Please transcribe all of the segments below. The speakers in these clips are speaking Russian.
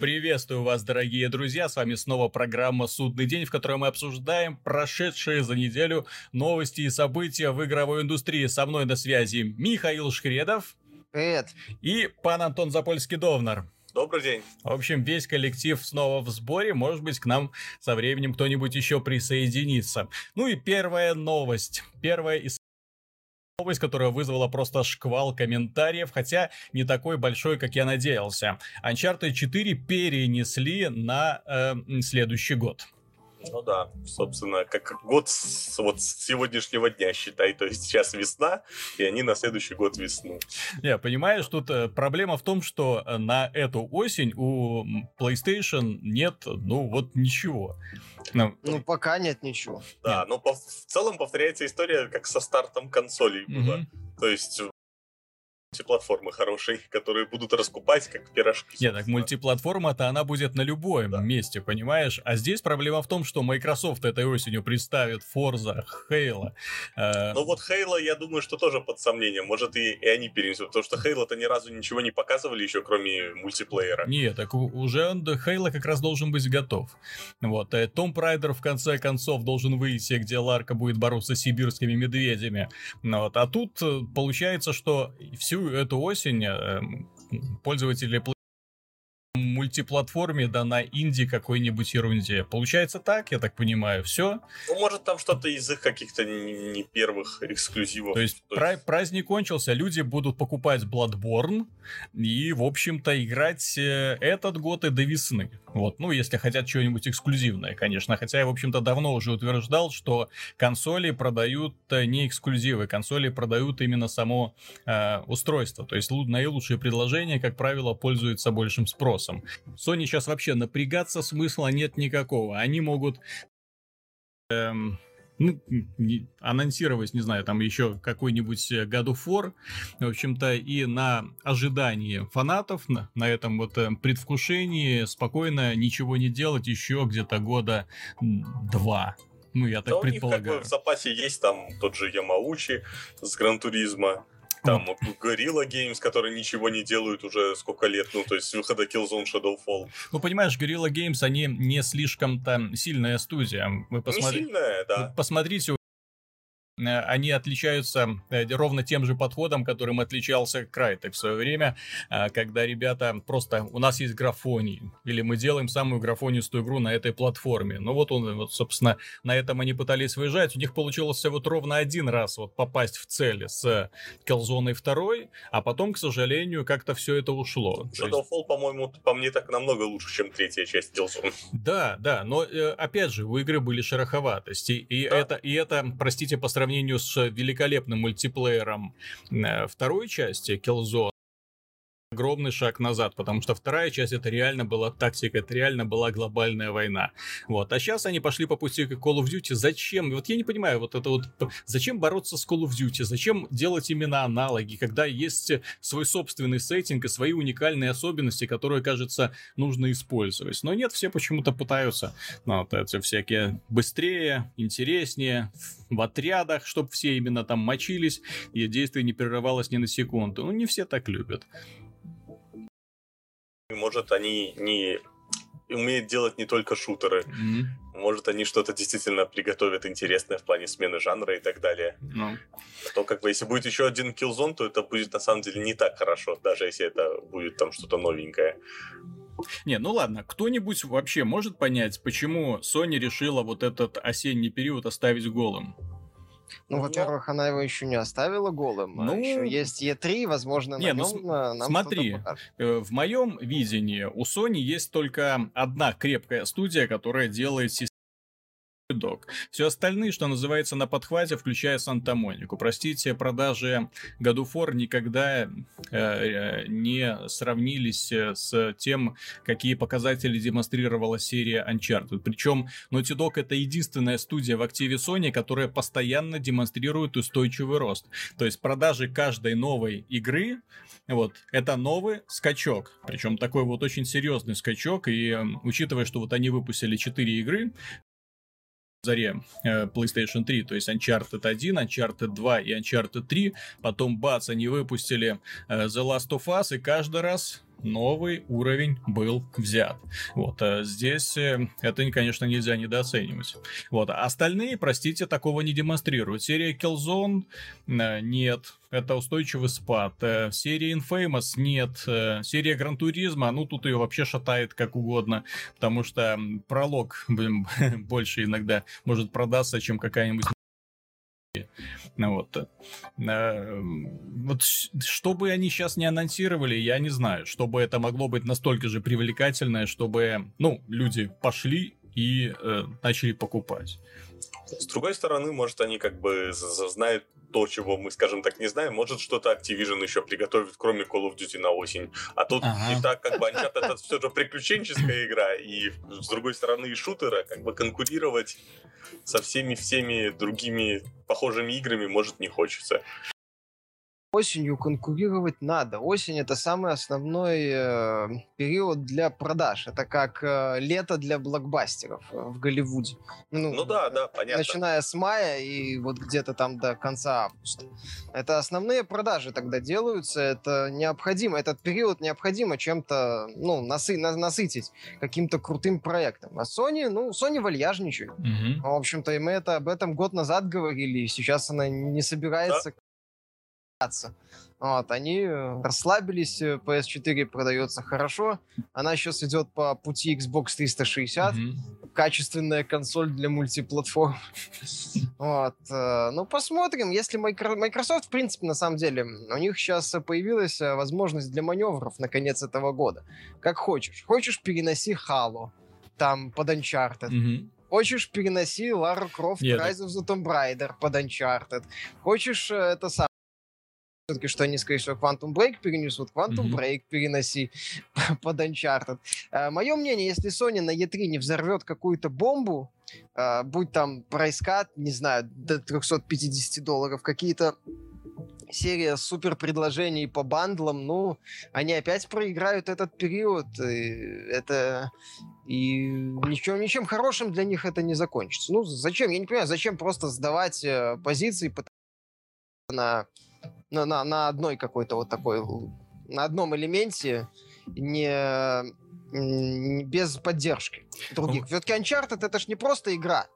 Приветствую вас, дорогие друзья, с вами снова программа «Судный день», в которой мы обсуждаем прошедшие за неделю новости и события в игровой индустрии. Со мной на связи Михаил Шкредов. Привет. И пан Антон Запольский-Довнар. Добрый день. В общем, весь коллектив снова в сборе. Может быть, к нам со временем кто-нибудь еще присоединится. Ну и первая новость. Первая из новость, которая вызвала просто шквал комментариев, хотя не такой большой, как я надеялся. Uncharted 4 перенесли на э, следующий год. Ну да, собственно, как год с, вот с сегодняшнего дня, считай, то есть сейчас весна, и они на следующий год весну. Не, понимаешь, тут э, проблема в том, что э, на эту осень у PlayStation нет, ну вот ничего. Ну, ну пока нет ничего. Да, но по, в целом повторяется история, как со стартом консолей было. Угу. То есть мультиплатформы хорошие, которые будут раскупать как пирожки. Нет, так мультиплатформа-то она будет на любом да. месте, понимаешь? А здесь проблема в том, что Microsoft этой осенью представит Forza, Halo. Э... Ну вот Halo, я думаю, что тоже под сомнением. Может и, и они перенесут, потому что Halo-то ни разу ничего не показывали еще, кроме мультиплеера. Нет, так уже Halo как раз должен быть готов. Вот. Том э, Прайдер в конце концов должен выйти, где Ларка будет бороться с сибирскими медведями. Вот. А тут э, получается, что эту осень э, пользователи мультиплатформе, да на инди какой-нибудь ерунде. Получается так, я так понимаю, все. Ну, может, там что-то из их каких-то не первых эксклюзивов. То есть, То есть... праздник кончился, люди будут покупать Bloodborne и, в общем-то, играть э, этот год и до весны. Вот, ну, если хотят что-нибудь эксклюзивное, конечно. Хотя я, в общем-то, давно уже утверждал, что консоли продают э, не эксклюзивы, консоли продают именно само э, устройство. То есть наилучшие предложения, как правило, пользуются большим спросом. Sony сейчас вообще напрягаться смысла нет никакого. Они могут... Эм, ну, не, анонсировать, не знаю, там еще какой-нибудь э, God of War, в общем-то, и на ожидании фанатов, на, на этом вот э, предвкушении спокойно ничего не делать еще где-то года два. Ну, я так да предполагаю. У них как бы в запасе есть там тот же Ямаучи с Гран-туризма, там. Gorilla Games, которые ничего не делают уже сколько лет, ну, то есть с выхода Killzone Shadowfall. Ну, понимаешь, Gorilla Games, они не слишком-то сильная студия. Вы посмотри... Не сильная, да. Посмотрите Э, они отличаются э, ровно тем же подходом, которым отличался Крайтек в свое время, э, когда ребята просто, у нас есть графоний, или мы делаем самую графонистую игру на этой платформе. Ну вот он, вот, собственно, на этом они пытались выезжать, у них получилось вот ровно один раз вот попасть в цель с Killzone 2, а потом, к сожалению, как-то все это ушло. Shadowfall, есть... по-моему, по мне так намного лучше, чем третья часть Killzone. Да, да, но опять же, у игры были шероховатости, и да. это, и это, простите, по сравнению сравнению с великолепным мультиплеером э, второй части Killzone, огромный шаг назад, потому что вторая часть это реально была тактика, это реально была глобальная война. Вот. А сейчас они пошли по пути к Call of Duty. Зачем? Вот я не понимаю, вот это вот, зачем бороться с Call of Duty? Зачем делать именно аналоги, когда есть свой собственный сеттинг и свои уникальные особенности, которые, кажется, нужно использовать. Но нет, все почему-то пытаются. Ну, вот это всякие быстрее, интереснее, в отрядах, чтобы все именно там мочились, и действие не прерывалось ни на секунду. Ну, не все так любят. Может, они не умеют делать не только шутеры. Mm-hmm. Может, они что-то действительно приготовят интересное в плане смены жанра и так далее. No. А то, как бы, если будет еще один Killzone, то это будет на самом деле не так хорошо, даже если это будет там что-то новенькое. Не, ну ладно, кто-нибудь вообще может понять, почему Sony решила вот этот осенний период оставить голым? Ну, ну, во-первых, она его еще не оставила голым. А ну, а еще есть E3, возможно, не, на ну, нам смотри, э, в моем видении у Sony есть только одна крепкая студия, которая делает Dog. Все остальные, что называется, на подхвате, включая Санта-Монику. Простите, продажи War никогда э, э не сравнились э, с тем, какие показатели демонстрировала серия Uncharted. Причем Naughty Dog это единственная студия в активе Sony, которая постоянно демонстрирует устойчивый рост. То есть продажи каждой новой игры, вот, это новый скачок. Причем такой вот очень серьезный скачок. И э, учитывая, что вот они выпустили 4 игры, заре э, PlayStation 3, то есть Uncharted 1, Uncharted 2 и Uncharted 3. Потом, бац, они выпустили э, The Last of Us, и каждый раз новый уровень был взят. Вот, а здесь э, это, конечно, нельзя недооценивать. Вот, а остальные, простите, такого не демонстрируют. Серия Killzone э, нет, это устойчивый спад. Э, серия Infamous нет. Серия Гран Туризма, ну тут ее вообще шатает как угодно, потому что пролог блин, больше иногда может продаться, чем какая-нибудь вот. Э, вот что бы они сейчас не анонсировали, я не знаю. Чтобы это могло быть настолько же привлекательное, чтобы, ну, люди пошли и э, начали покупать. С другой стороны, может, они как бы знают то, чего мы, скажем так, не знаем. Может, что-то Activision еще приготовит, кроме Call of Duty на осень. А тут ага. не так, как бы Uncharted это все же приключенческая игра, и с другой стороны и шутера, как бы конкурировать со всеми-всеми другими похожими играми может не хочется осенью конкурировать надо. Осень это самый основной э, период для продаж. Это как э, лето для блокбастеров э, в Голливуде. Ну, ну да, да, понятно. Начиная с мая и вот где-то там до конца августа. Это основные продажи тогда делаются. Это необходимо. Этот период необходимо чем-то ну, насы, на, насытить каким-то крутым проектом. А Sony, ну, Sony вальяжничает. Угу. В общем-то, и мы это об этом год назад говорили. И сейчас она не собирается да вот, они э, расслабились, э, PS4 продается хорошо, она сейчас идет по пути Xbox 360, mm-hmm. качественная консоль для мультиплатформ. вот, э, ну посмотрим, если Microsoft, в принципе, на самом деле, у них сейчас появилась возможность для маневров на конец этого года. Как хочешь. Хочешь, переноси Halo, там, под Uncharted. Mm-hmm. Хочешь, переноси Лару Крофт, Rise of the Tomb Raider под Uncharted. Хочешь, это сам все-таки, что они, скорее всего, Quantum Break перенесут, Quantum mm-hmm. Break переноси под Uncharted. А, мое мнение, если Sony на E3 не взорвет какую-то бомбу, а, будь там прайскат, не знаю, до 350 долларов, какие-то серия супер предложений по бандлам, ну, они опять проиграют этот период. И это и ничем, ничем хорошим для них это не закончится. Ну, зачем? Я не понимаю, зачем просто сдавать э, позиции на на, на, на одной какой-то вот такой, на одном элементе, не, не без поддержки других. Все-таки Uncharted это ж не просто игра.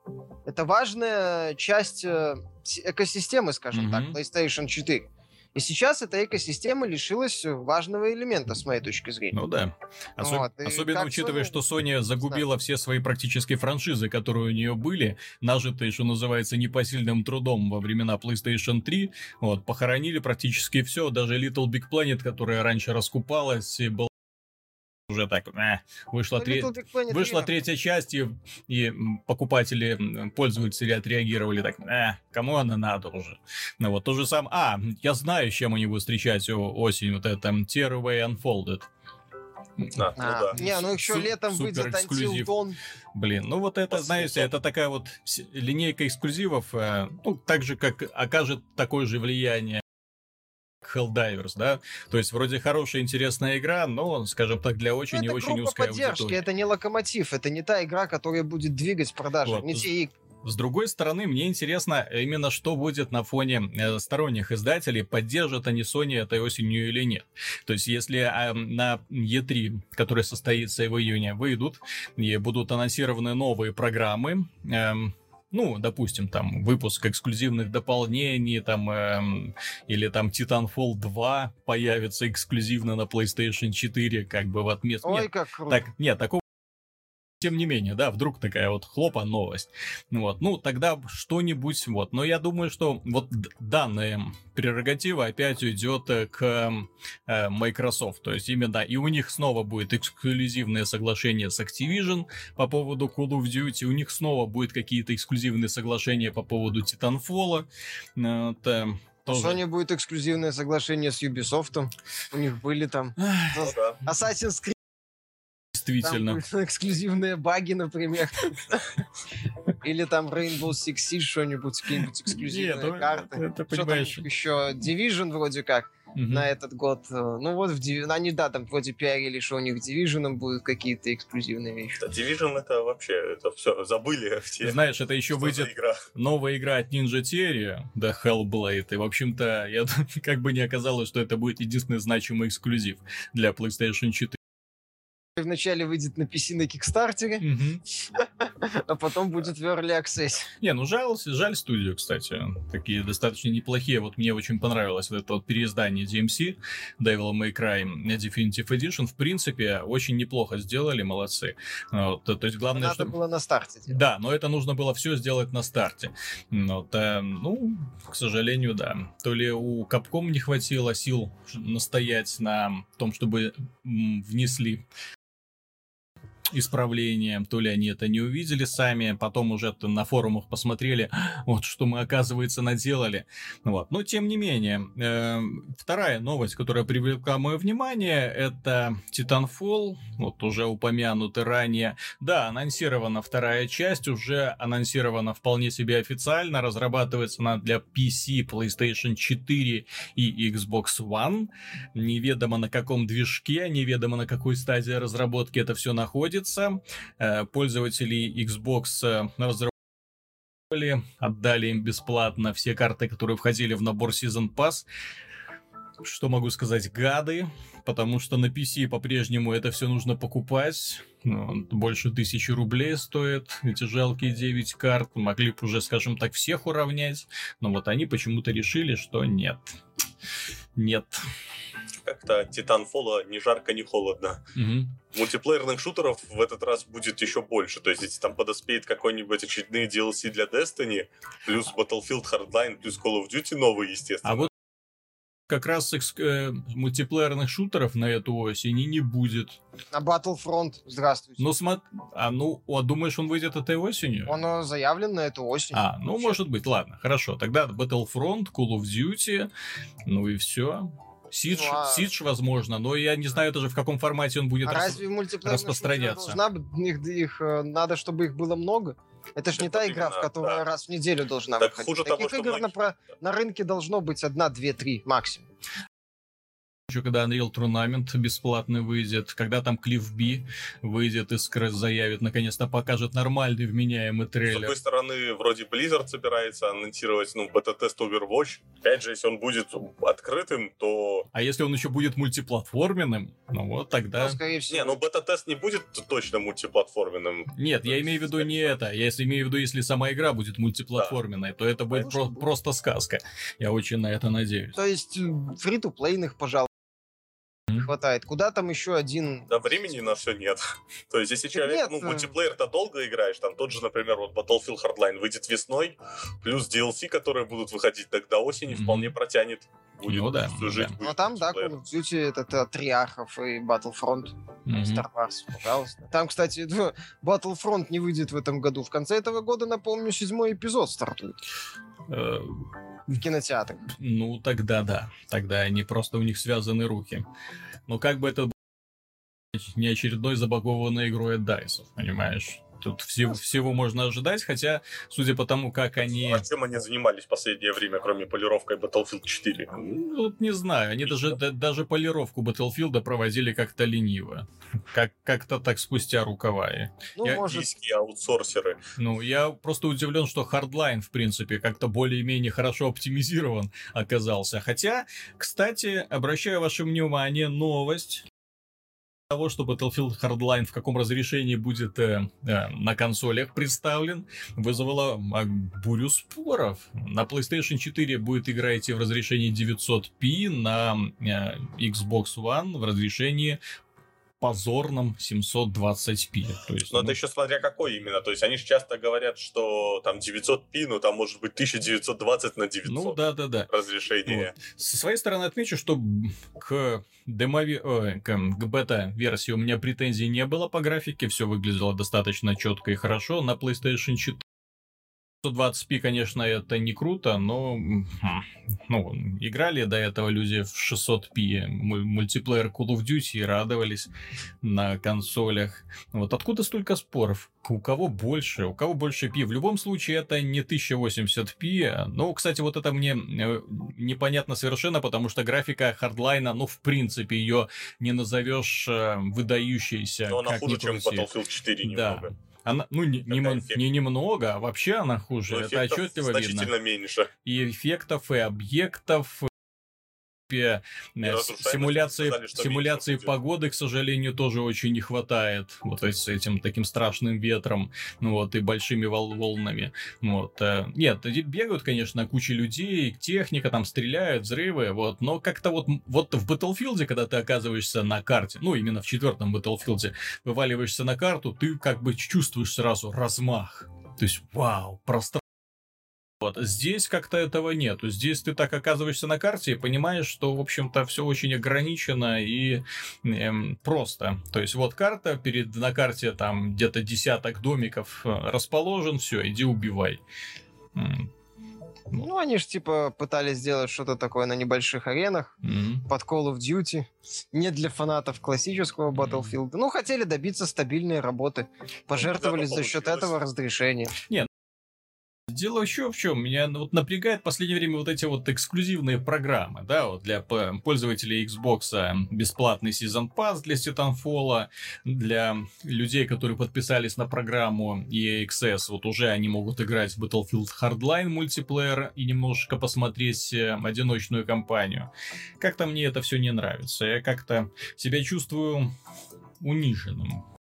Это важная часть э, экосистемы, скажем mm-hmm. так, PlayStation 4. И сейчас эта экосистема лишилась важного элемента, с моей точки зрения. Ну да. Особ... Вот. Особенно учитывая, Sony... что Sony загубила да. все свои практически франшизы, которые у нее были, нажитые, что называется, непосильным трудом во времена PlayStation 3. Вот, похоронили практически все, даже Little Big Planet, которая раньше раскупалась, была уже так, э, вышла, ну, тре... вышла третья часть, и, и покупатели, пользователи отреагировали так, э, кому она надо уже. Ну вот, то же самое, а, я знаю, с чем они будут встречать осень, вот это Tearaway Unfolded. Да, а, ну да. Не, ну еще Су- летом выйдет Until Блин, ну вот это, Посмотрим. знаете, это такая вот линейка эксклюзивов, э, ну, так же, как окажет такое же влияние Helldivers, да? То есть вроде хорошая, интересная игра, но, скажем так, для очень ну, и очень узкой поддержки, аудитории. это не локомотив, это не та игра, которая будет двигать продажи. Вот. Не те с другой стороны, мне интересно именно, что будет на фоне э, сторонних издателей, поддержат они Sony этой осенью или нет. То есть, если э, на E3, который состоится в июне, выйдут и будут анонсированы новые программы, э, ну, допустим, там, выпуск эксклюзивных дополнений, там, эм, или там Titanfall 2 появится эксклюзивно на PlayStation 4, как бы в отместку. Ой, нет, как круто. Так, нет, такого тем не менее, да, вдруг такая вот хлопа новость. Вот, ну, тогда что-нибудь, вот. Но я думаю, что вот данная прерогатива опять уйдет э, к э, Microsoft. То есть именно и у них снова будет эксклюзивное соглашение с Activision по поводу Call of Duty, у них снова будет какие-то эксклюзивные соглашения по поводу Titanfall. Вот, э, тоже. Sony будет эксклюзивное соглашение с Ubisoft. У них были там Assassin's Creed Действительно. Там эксклюзивные баги, например. Или там Rainbow Six Siege что-нибудь, какие-нибудь эксклюзивные Нет, ну, карты. Это, понимаешь. еще Division вроде как. на этот год. Ну вот, в Div... они, да, там вроде пиарили, что у них Division будут какие-то эксклюзивные вещи. Да, Division это вообще, это все, забыли все. Знаешь, это еще выйдет игра? новая игра от Ninja Theory, да, Hellblade, и, в общем-то, я как бы не оказалось, что это будет единственный значимый эксклюзив для PlayStation 4 вначале выйдет на PC на Кикстартере, а потом будет в Early Access. Не, ну жаль, жаль студию, кстати. Такие достаточно неплохие. Вот мне очень понравилось вот это вот переиздание DMC, Devil May Cry Definitive Edition. В принципе, очень неплохо сделали, молодцы. Вот, то, то есть главное, Надо что... было на старте делать. Да, но это нужно было все сделать на старте. Вот, э, ну, к сожалению, да. То ли у Capcom не хватило сил настоять на том, чтобы внесли исправлением, то ли они это не увидели сами, потом уже на форумах посмотрели, вот что мы, оказывается, наделали. Вот. Но, тем не менее, э, вторая новость, которая привлекла мое внимание, это Titanfall, вот уже упомянутый ранее. Да, анонсирована вторая часть, уже анонсирована вполне себе официально, разрабатывается она для PC, PlayStation 4 и Xbox One. Неведомо на каком движке, неведомо на какой стадии разработки это все находится находится. Э, пользователи Xbox э, разработали, отдали им бесплатно все карты, которые входили в набор Season Pass. Что могу сказать, гады, потому что на PC по-прежнему это все нужно покупать. Ну, больше тысячи рублей стоит эти жалкие 9 карт. Могли бы уже, скажем так, всех уравнять. Но вот они почему-то решили, что нет. Нет как-то Titanfall ни жарко, ни холодно. Угу. Мультиплеерных шутеров в этот раз будет еще больше. То есть, если там подоспеет какой-нибудь очередные DLC для Destiny, плюс Battlefield Hardline, плюс Call of Duty новый, естественно. А вот как раз экск- э, мультиплеерных шутеров на эту осень и не будет. На Battlefront, здравствуйте. Ну, смо... а ну, а думаешь, он выйдет этой осенью? Он э, заявлен на эту осень. А, ну, Вообще. может быть, ладно, хорошо. Тогда Battlefront, Call of Duty, ну и все. Сидж, ну, а... Сидж, возможно, но я не знаю даже в каком формате он будет а рас... разве распространяться. Должна их, их, э, надо, чтобы их было много. Это же не та игра, в которую да. раз в неделю должна так выходить. Хуже Таких того, игр многие... на, на рынке должно быть одна, две, три максимум еще когда Unreal Tournament бесплатный выйдет, когда там Cliff B выйдет и Скрэс заявит, наконец-то покажет нормальный вменяемый трейлер. С другой стороны, вроде Blizzard собирается анонсировать, ну, бета-тест Overwatch. Опять же, если он будет открытым, то... А если он еще будет мультиплатформенным, ну вот тогда... Ну, скорее всего. Не, ну бета-тест не будет точно мультиплатформенным. Нет, я имею в виду не это. Я имею в виду, если сама игра будет мультиплатформенной, да. то это будет про- просто сказка. Я очень на это надеюсь. То есть фри-то-плейных, пожалуй, хватает. Куда там еще один... Да времени на все нет. То есть, если человек, нет. ну, э. мультиплеер-то долго играешь, там тот же, например, вот Battlefield Hardline выйдет весной, плюс DLC, которые будут выходить тогда осени, mm-hmm. вполне протянет. Будет ну, да, всю жизнь. Да. Будет ну, там, да, Call of Duty, это, это Триархов и Battlefront. Mm-hmm. Star Wars, пожалуйста. Там, кстати, Battlefront не выйдет в этом году. В конце этого года, напомню, седьмой эпизод стартует. Э, в кинотеатрах. Ну, тогда да. Тогда они просто у них связаны руки. Но как бы это не очередной забагованной игрой от DICE, понимаешь? Тут всего, всего можно ожидать, хотя, судя по тому, как они... А чем они занимались в последнее время, кроме полировкой Battlefield 4? Ну, вот не знаю, они даже, да, даже полировку Battlefield проводили как-то лениво. Как, как-то так спустя рукава. Ну, я... может... аутсорсеры. Ну, я просто удивлен, что Hardline, в принципе, как-то более-менее хорошо оптимизирован оказался. Хотя, кстати, обращаю ваше внимание, новость того, что Battlefield Hardline в каком разрешении будет э, э, на консолях представлен, вызвало э, бурю споров. На PlayStation 4 будет игра идти в разрешении 900p, на э, Xbox One в разрешении позорном 720p. То есть, Но ну... это еще смотря какой именно. То есть они же часто говорят, что там 900p, ну там может быть 1920 на 900 ну, да, да, да. разрешение. Вот. Со своей стороны отмечу, что к демови... Ой, к, к бета-версии у меня претензий не было по графике, все выглядело достаточно четко и хорошо. На PlayStation 4 120p, конечно, это не круто, но ну, играли до этого люди в 600p мультиплеер Call of Duty и радовались на консолях. Вот откуда столько споров? У кого больше, у кого больше P? В любом случае, это не 1080p. Ну, кстати, вот это мне э, непонятно совершенно, потому что графика хардлайна, ну, в принципе, ее не назовешь э, выдающейся. Но она хуже, чем Battlefield 4 немного. Да. Она, ну, не, не, не немного, а вообще она хуже. Но это отчетливо значительно видно. меньше. И эффектов, и объектов, принципе, э, симуляции, сказали, симуляции погоды, к сожалению, тоже очень не хватает. Вот с этим таким страшным ветром, ну вот, и большими вол волнами. Вот. Э, нет, бегают, конечно, куча людей, техника, там стреляют, взрывы, вот, но как-то вот, вот в Battlefield, когда ты оказываешься на карте, ну, именно в четвертом Battlefield, вываливаешься на карту, ты как бы чувствуешь сразу размах. То есть, вау, просто вот. Здесь как-то этого нету. Здесь ты так оказываешься на карте и понимаешь, что, в общем-то, все очень ограничено и эм, просто. То есть вот карта, перед на карте там где-то десяток домиков э, расположен, все, иди убивай. Ну, они же, типа, пытались сделать что-то такое на небольших аренах mm-hmm. под Call of Duty. Не для фанатов классического Battlefield. Mm-hmm. Ну, хотели добиться стабильной работы. Пожертвовали за счет этого разрешения. Нет, Дело еще в чем. Меня вот напрягает в последнее время вот эти вот эксклюзивные программы, да, вот для пользователей Xbox бесплатный Season Pass для Titanfall, для людей, которые подписались на программу EA Access, вот уже они могут играть в Battlefield Hardline мультиплеер и немножечко посмотреть э, одиночную кампанию. Как-то мне это все не нравится. Я как-то себя чувствую униженным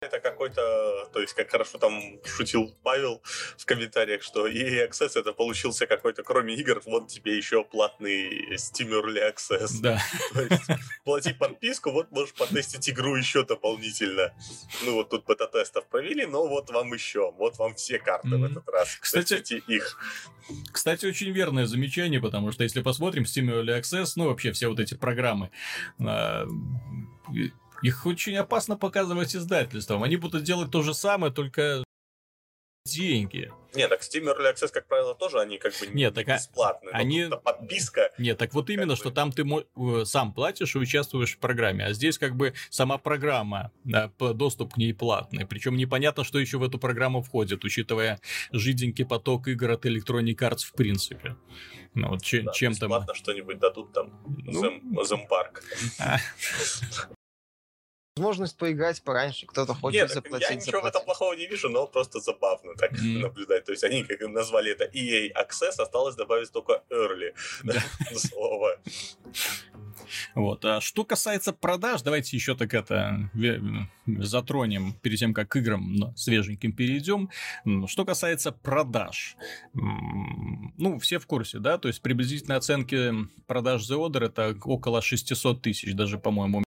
это какой-то, то есть, как хорошо там шутил Павел в комментариях, что EA Access это получился какой-то, кроме игр, вот тебе еще платный Steam Early Access. Да. То есть, плати подписку, вот можешь потестить игру еще дополнительно. Ну, вот тут бета-тестов провели, но вот вам еще, вот вам все карты mm-hmm. в этот раз. Кстати, их. Кстати, очень верное замечание, потому что если посмотрим Steam Early Access, ну, вообще все вот эти программы, а, их очень опасно показывать издательством. Они будут делать то же самое, только деньги. Нет, так Steam Early Access, как правило, тоже они как бы Нет, так бесплатные. Они... подписка. Нет, так вот именно, бы... что там ты э, сам платишь и участвуешь в программе, а здесь как бы сама программа, да, доступ к ней платный. Причем непонятно, что еще в эту программу входит, учитывая жиденький поток игр от Electronic Arts в принципе. Ну, вот чем, да, чем там... Бесплатно что-нибудь дадут там, ну... Зомпарк. Возможность поиграть пораньше, кто-то хочет Нет, заплатить. Я ничего в этом плохого не вижу, но просто забавно так mm. наблюдать. То есть они как назвали это EA Access, осталось добавить только Early слово. Вот. А что касается продаж, давайте еще так это затронем перед тем, как к играм свеженьким перейдем. Что касается продаж. Ну, все в курсе, да? То есть приблизительные оценки продаж The Order это около 600 тысяч, даже, по-моему,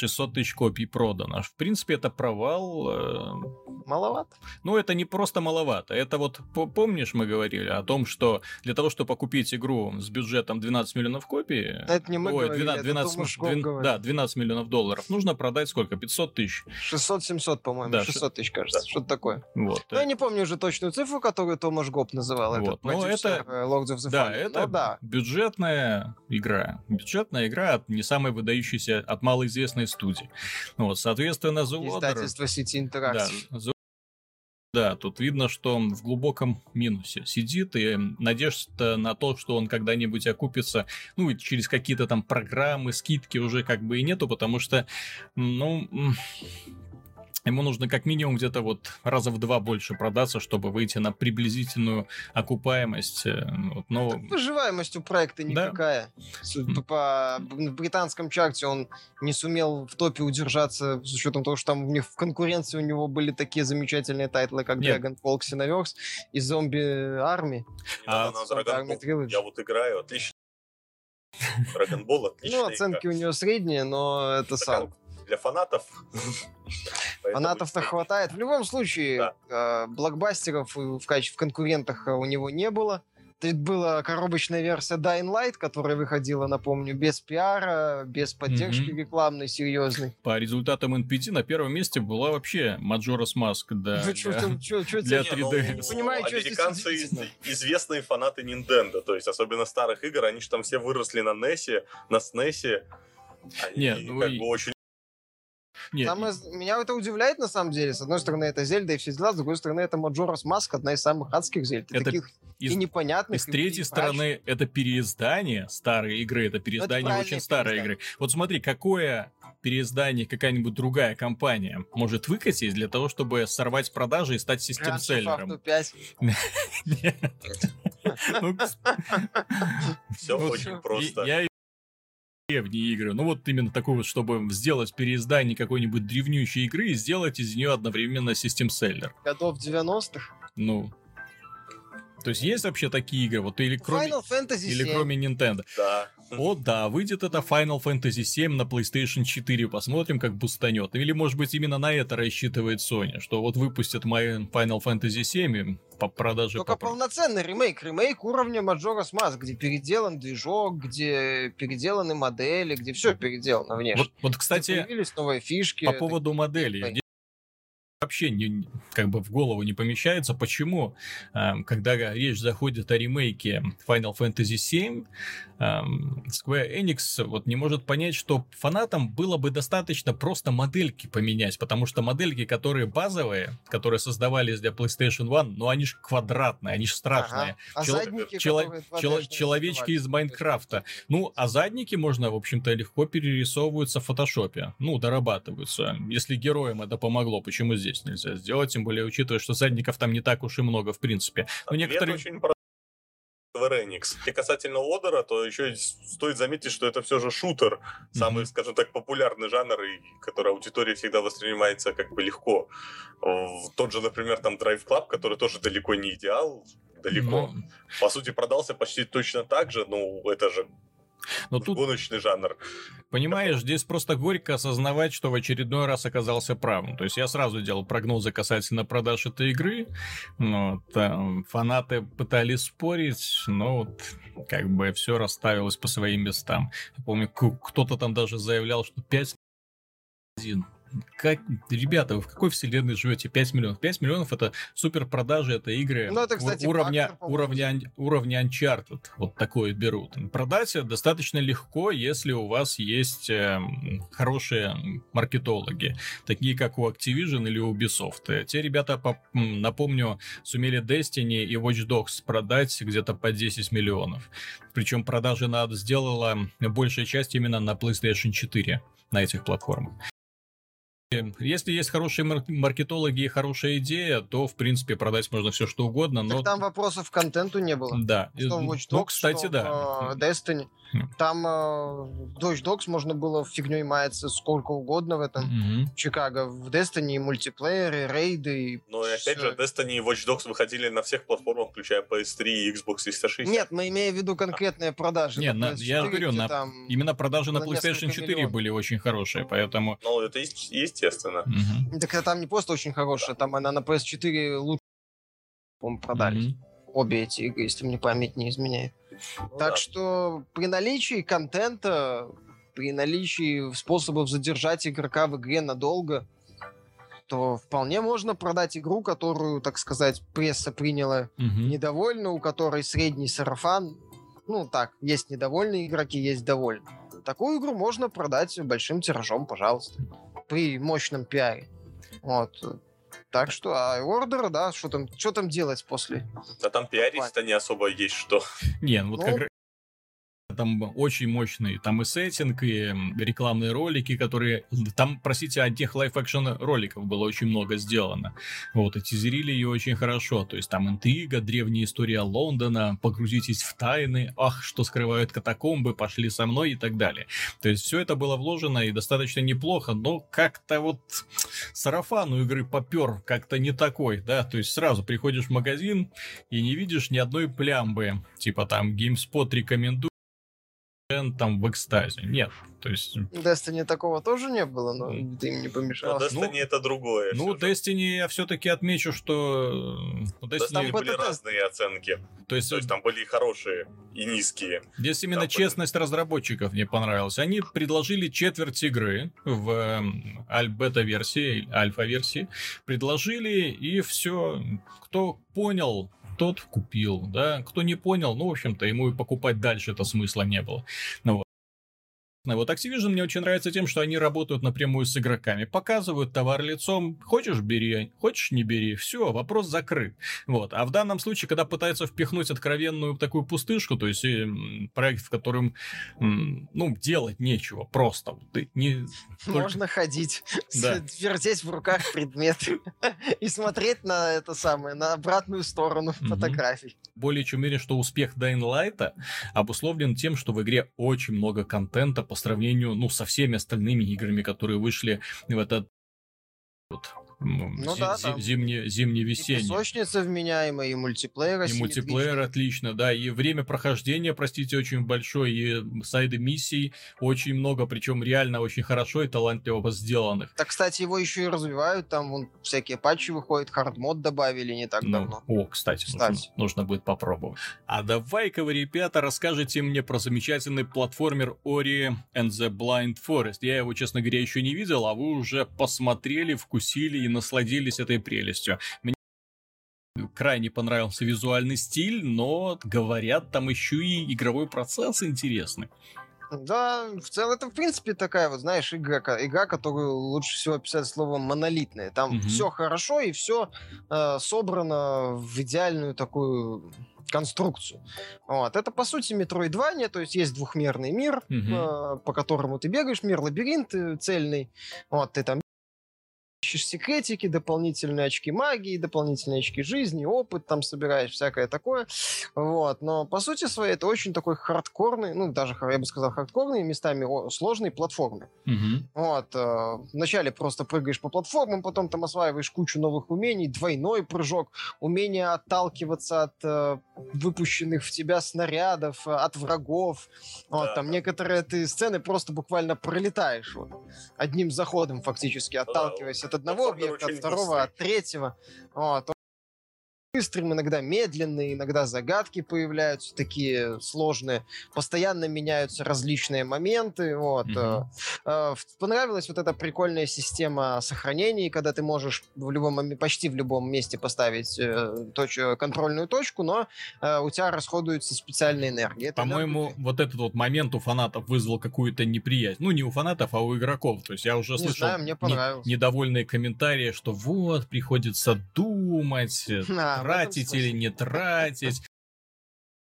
600 тысяч копий продано. В принципе, это провал. Э, маловато. Ну, это не просто маловато. Это вот, помнишь, мы говорили о том, что для того, чтобы купить игру с бюджетом 12 миллионов копий... Это не мы Ой, говорили, 12, 12, 12 да, 12 миллионов долларов. Нужно продать сколько? 500 тысяч? 600-700, по-моему. Да, 600 тысяч, кажется. Да. Что-то такое. Вот. Ну, я не помню уже точную цифру, которую Томаш Гоп называл. Вот. Но это... Э, Lords of the да, это да. бюджетная игра. Бюджетная игра от не самой выдающейся, от малоизвестной студии. Вот, соответственно, The Издательство сети интеракции. Да, да, тут видно, что он в глубоком минусе сидит, и надежда на то, что он когда-нибудь окупится, ну, через какие-то там программы, скидки уже как бы и нету, потому что, ну, ему нужно как минимум где-то вот раза в два больше продаться, чтобы выйти на приблизительную окупаемость. Э, вот, но... Так выживаемость у проекта никакая. Да. По британском чарте он не сумел в топе удержаться с учетом того, что там у них в конкуренции у него были такие замечательные тайтлы, как Нет. Dragon Ball Xenoverse и Zombie Army. А, Army Я вот играю, отлично. Dragon Ball отлично. Ну, оценки у него средние, но это сам для фанатов. Фанатов-то хватает. В любом случае, да. э, блокбастеров в, качестве в конкурентах у него не было. Тут была коробочная версия Dying Light, которая выходила, напомню, без пиара, без поддержки mm-hmm. рекламной, серьезной. По результатам NPD на первом месте была вообще Majora's Mask, да. Ну, что, для, для 3D. Ну, понимаю, американцы известные фанаты Nintendo, то есть особенно старых игр, они же там все выросли на NES, на SNES. Они Нет, ну, как и... бы очень нет. Самое... Меня это удивляет, на самом деле. С одной стороны, это Зельда и все дела, с другой стороны, это Маджорас Маск, одна из самых адских Зельд. Это... Таких из... и непонятных. И с третьей и стороны, это переиздание старой игры, это переиздание это очень старой игры. Вот смотри, какое переиздание какая-нибудь другая компания может выкатить для того, чтобы сорвать продажи и стать систем-селлером. Ну, Все очень просто. Я древние игры. Ну вот именно такой вот, чтобы сделать переиздание какой-нибудь древнющей игры и сделать из нее одновременно систем-селлер. Годов 90-х? Ну, то есть есть вообще такие игры, вот или кроме, Final Fantasy или 7. кроме Nintendo? Да. О, да, выйдет это Final Fantasy 7 на PlayStation 4, посмотрим, как бустанет. Или, может быть, именно на это рассчитывает Sony, что вот выпустят Final Fantasy 7 по продаже... Только по... полноценный ремейк, ремейк уровня Majora's Mask, где переделан движок, где переделаны модели, где все переделано внешне. Вот, вот кстати, появились новые фишки. По поводу моделей вообще не, как бы в голову не помещается, почему, э, когда речь заходит о ремейке Final Fantasy VII, э, Square Enix вот не может понять, что фанатам было бы достаточно просто модельки поменять, потому что модельки, которые базовые, которые создавались для PlayStation One, ну они же квадратные, они же страшные. Ага. А Чел- задники, чело- чело- человечки из Майнкрафта. Ну, а задники можно, в общем-то, легко перерисовываются в фотошопе, ну, дорабатываются. Если героям это помогло, почему здесь? Здесь нельзя сделать, тем более учитывая, что задников там не так уж и много, в принципе. Но некоторые... очень Enix. И касательно Одера, то еще стоит заметить, что это все же шутер, самый, mm-hmm. скажем так, популярный жанр, и который аудитория всегда воспринимается как бы легко. Тот же, например, там Drive Club, который тоже далеко не идеал, далеко. Mm-hmm. По сути, продался почти точно так же, но это же но тут... Гоночный жанр. Понимаешь, здесь просто горько осознавать, что в очередной раз оказался правым. То есть я сразу делал прогнозы касательно продаж этой игры. Но там фанаты пытались спорить, но вот как бы все расставилось по своим местам. Я помню, кто-то там даже заявлял, что 5 один как, ребята, вы в какой вселенной живете? 5 миллионов. 5 миллионов это супер продажи, это игры ну, это, кстати, уровня, фактор, уровня, уровня Uncharted. Вот такое берут. Продать достаточно легко, если у вас есть э, хорошие маркетологи, такие как у Activision или у Ubisoft. Те ребята, по, напомню, сумели Destiny и Watch Dogs продать где-то по 10 миллионов. Причем продажи надо сделала большая часть именно на PlayStation 4 на этих платформах. Если есть хорошие маркетологи и хорошая идея, то, в принципе, продать можно все что угодно, но... Так там вопросов к контенту не было. Да. Что в Watch Dogs, ну, кстати, что да. в Destiny. Там э, Dodge Dogs можно было фигней маяться сколько угодно в этом mm-hmm. Чикаго. В Destiny мультиплееры, рейды. Но и опять же, Destiny и Watch Dogs выходили на всех платформах, включая PS3 и Xbox 360. Нет, мы имеем в виду конкретные продажи. Нет, на, я говорю, на, там, именно продажи на, на PlayStation 4 миллионов. были очень хорошие, поэтому... Ну, это естественно. Mm-hmm. Так там не просто очень хорошая, там она на PS4 лучше, по-моему, продались. Mm-hmm. Обе эти игры, если мне память не изменяет. Ну, так да. что при наличии контента, при наличии способов задержать игрока в игре надолго, то вполне можно продать игру, которую, так сказать, пресса приняла угу. недовольно, у которой средний сарафан. Ну так, есть недовольные игроки, есть довольные. Такую игру можно продать большим тиражом, пожалуйста, при мощном пиаре. Вот. Так что, The Order, да, что там, что там делать после? Да там пиарить-то не особо есть что. Не, ну вот ну, как там очень мощный, там и сеттинг, и рекламные ролики, которые... Там, простите, от тех live-action роликов было очень много сделано. Вот, и тизерили ее очень хорошо. То есть там интрига, древняя история Лондона, погрузитесь в тайны, ах, что скрывают катакомбы, пошли со мной и так далее. То есть все это было вложено и достаточно неплохо, но как-то вот сарафан у игры попер как-то не такой, да, то есть сразу приходишь в магазин и не видишь ни одной плямбы, типа там GameSpot рекомендует там в экстазе. Нет, то есть... Destiny такого тоже не было, но ты им не помешал. Но Destiny ну, это другое. Ну, Destiny я все-таки отмечу, что... Э, Destiny... Там были разные оценки. То есть, то есть там были и хорошие, и низкие. Здесь именно там честность были... разработчиков мне понравилась. Они предложили четверть игры в эм, альбета-версии, альфа-версии. Предложили, и все. Кто понял, тот купил, да, кто не понял, ну, в общем-то, ему и покупать дальше это смысла не было. Ну, вот. Вот Activision мне очень нравится тем, что они работают напрямую с игроками, показывают товар лицом, хочешь бери, хочешь не бери, все, вопрос закрыт. Вот. А в данном случае, когда пытаются впихнуть откровенную такую пустышку, то есть проект, в котором, ну, делать нечего, просто. Ты не Можно только... ходить, да. вертеть в руках предметы и смотреть на это самое, на обратную сторону фотографий. Более чем уверен, что успех Dying Light обусловлен тем, что в игре очень много контента, по сравнению, ну, со всеми остальными играми, которые вышли в этот ну, зи- да, зи- зимне, зимне-весенний. И песочница вменяемая, и мультиплеер И мультиплеер отлично. отлично, да. И время прохождения, простите, очень большое, и сайды миссий очень много, причем реально очень хорошо и талантливо сделанных. Так, кстати, его еще и развивают, там вон, всякие патчи выходят, хардмод добавили не так ну, давно. О, кстати, кстати. Нужно, нужно будет попробовать. А давай-ка вы, ребята, расскажите мне про замечательный платформер Ori and the Blind Forest. Я его, честно говоря, еще не видел, а вы уже посмотрели, вкусили и насладились этой прелестью. Мне крайне понравился визуальный стиль, но, говорят, там еще и игровой процесс интересный. Да, в целом это, в принципе, такая вот, знаешь, игра, игра которую лучше всего описать словом монолитная. Там угу. все хорошо и все э, собрано в идеальную такую конструкцию. Вот. Это, по сути, метроидвания, то есть есть двухмерный мир, угу. э, по которому ты бегаешь, мир лабиринт цельный. Вот, ты там ищешь секретики, дополнительные очки магии, дополнительные очки жизни, опыт там собираешь, всякое такое. Вот. Но по сути своей это очень такой хардкорный, ну даже, я бы сказал, хардкорный, местами сложный платформы. Угу. Вот. Э, вначале просто прыгаешь по платформам, потом там осваиваешь кучу новых умений, двойной прыжок, умение отталкиваться от э, выпущенных в тебя снарядов, от врагов. Вот, да. там некоторые ты сцены просто буквально пролетаешь вот, одним заходом фактически, отталкиваясь от одного объекта, от второго, от третьего. Вот быстрым, иногда медленные, иногда загадки появляются такие сложные, постоянно меняются различные моменты, вот. Mm-hmm. Понравилась вот эта прикольная система сохранений, когда ты можешь в любом, почти в любом месте поставить э, точ, контрольную точку, но у тебя расходуется специальная энергия. По-моему, энергия... вот этот вот момент у фанатов вызвал какую-то неприязнь. Ну, не у фанатов, а у игроков. То есть я уже не слышал знаю, мне. Не, недовольные комментарии, что вот, приходится думать, а, тратить или не тратить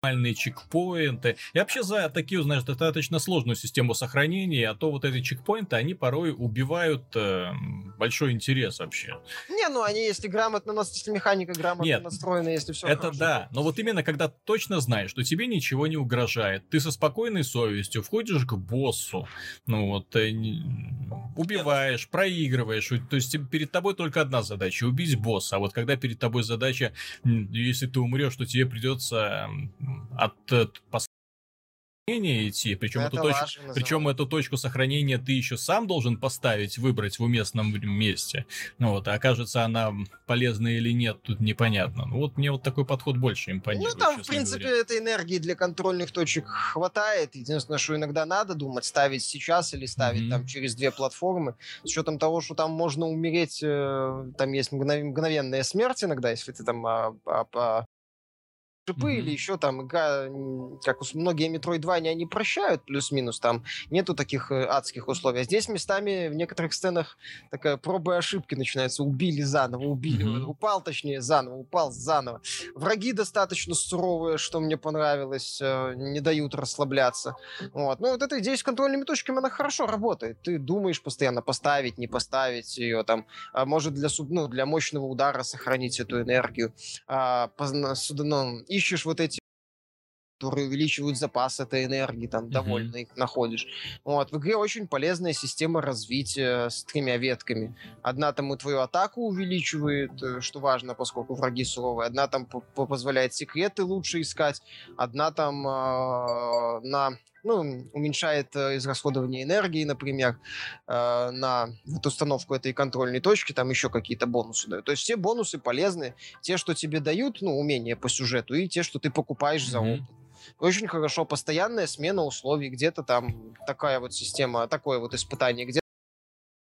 нормальные чекпоинты. Я вообще за такие, знаешь, достаточно сложную систему сохранения, а то вот эти чекпоинты, они порой убивают э, большой интерес вообще. Не, ну они, если грамотно, если механика грамотно Нет, настроена, если все Это хорошо. да, но вот именно когда точно знаешь, что тебе ничего не угрожает, ты со спокойной совестью входишь к боссу, ну вот, э, убиваешь, проигрываешь, то есть перед тобой только одна задача, убить босса, а вот когда перед тобой задача, если ты умрешь, то тебе придется от, от сохранения идти, причем, эту, точ... причем эту точку сохранения ты еще сам должен поставить, выбрать в уместном месте. Ну вот, а окажется она полезна или нет, тут непонятно. Ну вот мне вот такой подход больше импонирует. Ну там, в принципе, говоря. этой энергии для контрольных точек хватает. Единственное, что иногда надо думать, ставить сейчас или ставить mm-hmm. там через две платформы. С учетом того, что там можно умереть, э, там есть мгновенная смерть иногда, если ты там а, а, а, шипы mm-hmm. или еще там, как многие Metroidvania они прощают, плюс-минус, там нету таких э, адских условий. А здесь местами в некоторых сценах такая проба и ошибки начинается. Убили заново, убили. Mm-hmm. Упал, точнее, заново, упал заново. Враги достаточно суровые, что мне понравилось, э, не дают расслабляться. Вот. Ну, вот это здесь с контрольными точками она хорошо работает. Ты думаешь постоянно поставить, не поставить ее, там, а может для, ну, для мощного удара сохранить эту энергию. А, ну, ищешь вот эти которые увеличивают запас этой энергии, там, довольно mm-hmm. их находишь. Вот, в игре очень полезная система развития с тремя ветками. Одна там и твою атаку увеличивает, э, что важно, поскольку враги суровые. Одна там позволяет секреты лучше искать. Одна там э, на ну, уменьшает э, израсходование энергии, например, э, на вот установку этой контрольной точки, там еще какие-то бонусы дают. То есть все бонусы полезны, те, что тебе дают, ну, умения по сюжету, и те, что ты покупаешь за опыт. Очень хорошо, постоянная смена условий, где-то там такая вот система, такое вот испытание, где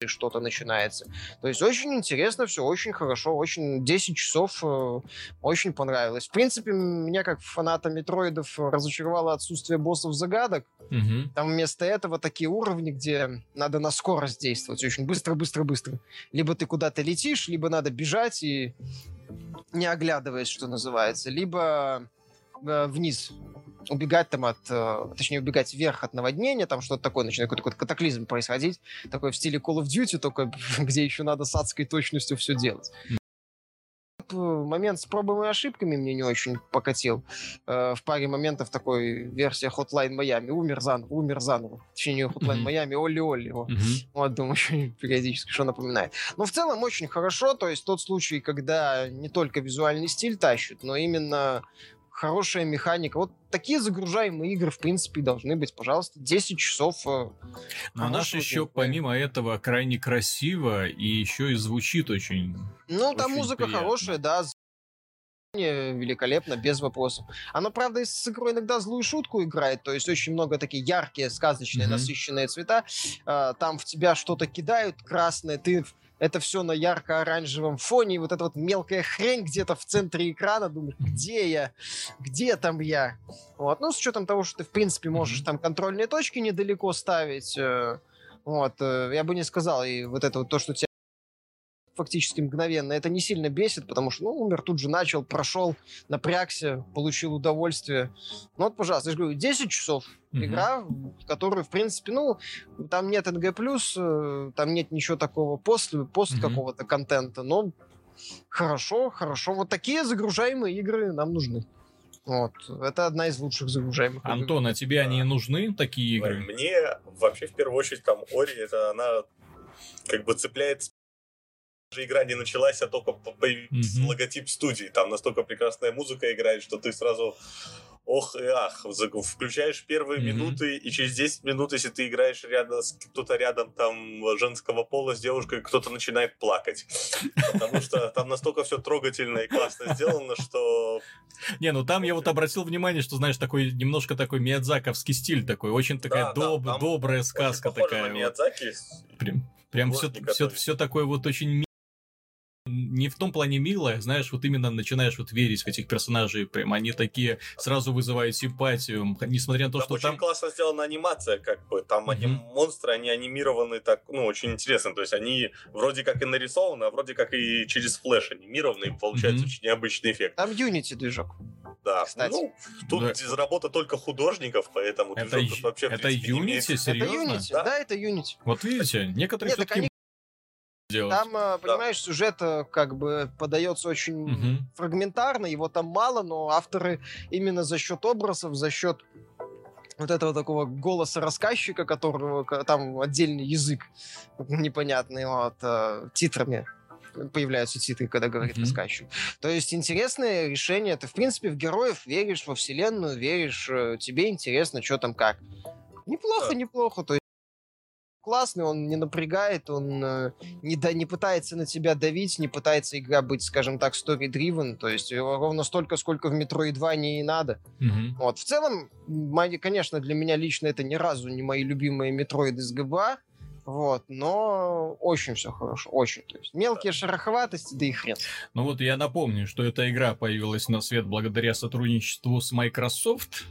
что-то начинается. То есть очень интересно все, очень хорошо, очень 10 часов э, очень понравилось. В принципе, меня как фаната метроидов разочаровало отсутствие боссов загадок. Угу. Там вместо этого такие уровни, где надо на скорость действовать, очень быстро-быстро-быстро. Либо ты куда-то летишь, либо надо бежать и не оглядываясь, что называется, либо э, вниз убегать там от, э, точнее, убегать вверх от наводнения, там что-то такое, начинает какой-то катаклизм происходить, такой в стиле Call of Duty, только где еще надо с адской точностью все делать момент с пробами и ошибками мне не очень покатил. Э, в паре моментов такой версия Hotline Miami. Умер заново, умер заново. Точнее, Hotline Miami, Оли-Оли. Вот, думаю, периодически что напоминает. Но в целом очень хорошо. То есть тот случай, когда не только визуальный стиль тащит, но именно хорошая механика. Вот такие загружаемые игры, в принципе, должны быть, пожалуйста, 10 часов. Э, Но у нас еще, помимо этого, крайне красиво и еще и звучит очень Ну, там музыка приятно. хорошая, да, великолепно, без вопросов. Оно, правда, с игрой иногда злую шутку играет, то есть очень много такие яркие, сказочные, mm-hmm. насыщенные цвета. А, там в тебя что-то кидают красное, ты это все на ярко-оранжевом фоне, и вот эта вот мелкая хрень где-то в центре экрана, думаешь, где я? Где там я? Вот, ну, с учетом того, что ты, в принципе, можешь там контрольные точки недалеко ставить, э, вот, э, я бы не сказал, и вот это вот то, что тебя фактически мгновенно. Это не сильно бесит, потому что, ну, умер, тут же начал, прошел, напрягся, получил удовольствие. Ну, вот, пожалуйста, я же говорю, 10 часов mm-hmm. игра, в которую, в принципе, ну, там нет НГ+, э, там нет ничего такого после, пост mm-hmm. какого-то контента, но хорошо, хорошо. Вот такие загружаемые игры нам нужны. Вот. Это одна из лучших загружаемых. Антон, игр. а тебе они нужны, такие игры? Мне вообще в первую очередь там Ори, это она как бы цепляет же игра не началась, а только появился mm-hmm. логотип студии. Там настолько прекрасная музыка играет, что ты сразу ох и ах, включаешь первые mm-hmm. минуты, и через 10 минут, если ты играешь рядом с кто-то рядом там женского пола с девушкой, кто-то начинает плакать. Потому что там настолько все трогательно и классно сделано, что... Не, ну там я вот обратил внимание, что, знаешь, такой немножко такой миядзаковский стиль такой, очень такая доб- добрая сказка такая. Миядзаки. Прям, прям все, все, все такое вот очень не в том плане милая, знаешь, вот именно начинаешь вот верить в этих персонажей, прям они такие сразу вызывают симпатию, несмотря на то, там что очень там... классно сделана анимация, как бы, там mm-hmm. они монстры, они анимированы так, ну, очень интересно, то есть они вроде как и нарисованы, а вроде как и через флеш анимированы, и получается mm-hmm. очень необычный эффект. Там Unity движок. Да, кстати. Ну, тут да. работа только художников, поэтому это, движок вообще, Это принципе, Unity, серьезно? Это Unity, да? да, это Unity. Вот видите, некоторые все-таки они делать. Там, э, понимаешь, да. сюжет э, как бы подается очень угу. фрагментарно, его там мало, но авторы именно за счет образов, за счет вот этого такого голоса рассказчика, которого там отдельный язык непонятный, вот, э, титрами появляются титры, когда говорит mm-hmm. рассказчик. То есть интересное решение. Ты, в принципе, в героев веришь, во вселенную веришь, тебе интересно, что там как. Неплохо, да. неплохо. То есть классный, он не напрягает, он э, не, да, не пытается на тебя давить, не пытается игра быть, скажем так, story-driven, то есть ровно столько, сколько в Metroid 2 не и надо. Mm-hmm. Вот. В целом, мои, конечно, для меня лично это ни разу не мои любимые Metroid из ГБА, вот, но очень все хорошо, очень. То есть мелкие шероховатости, да и хрен. Ну вот я напомню, что эта игра появилась на свет благодаря сотрудничеству с Microsoft.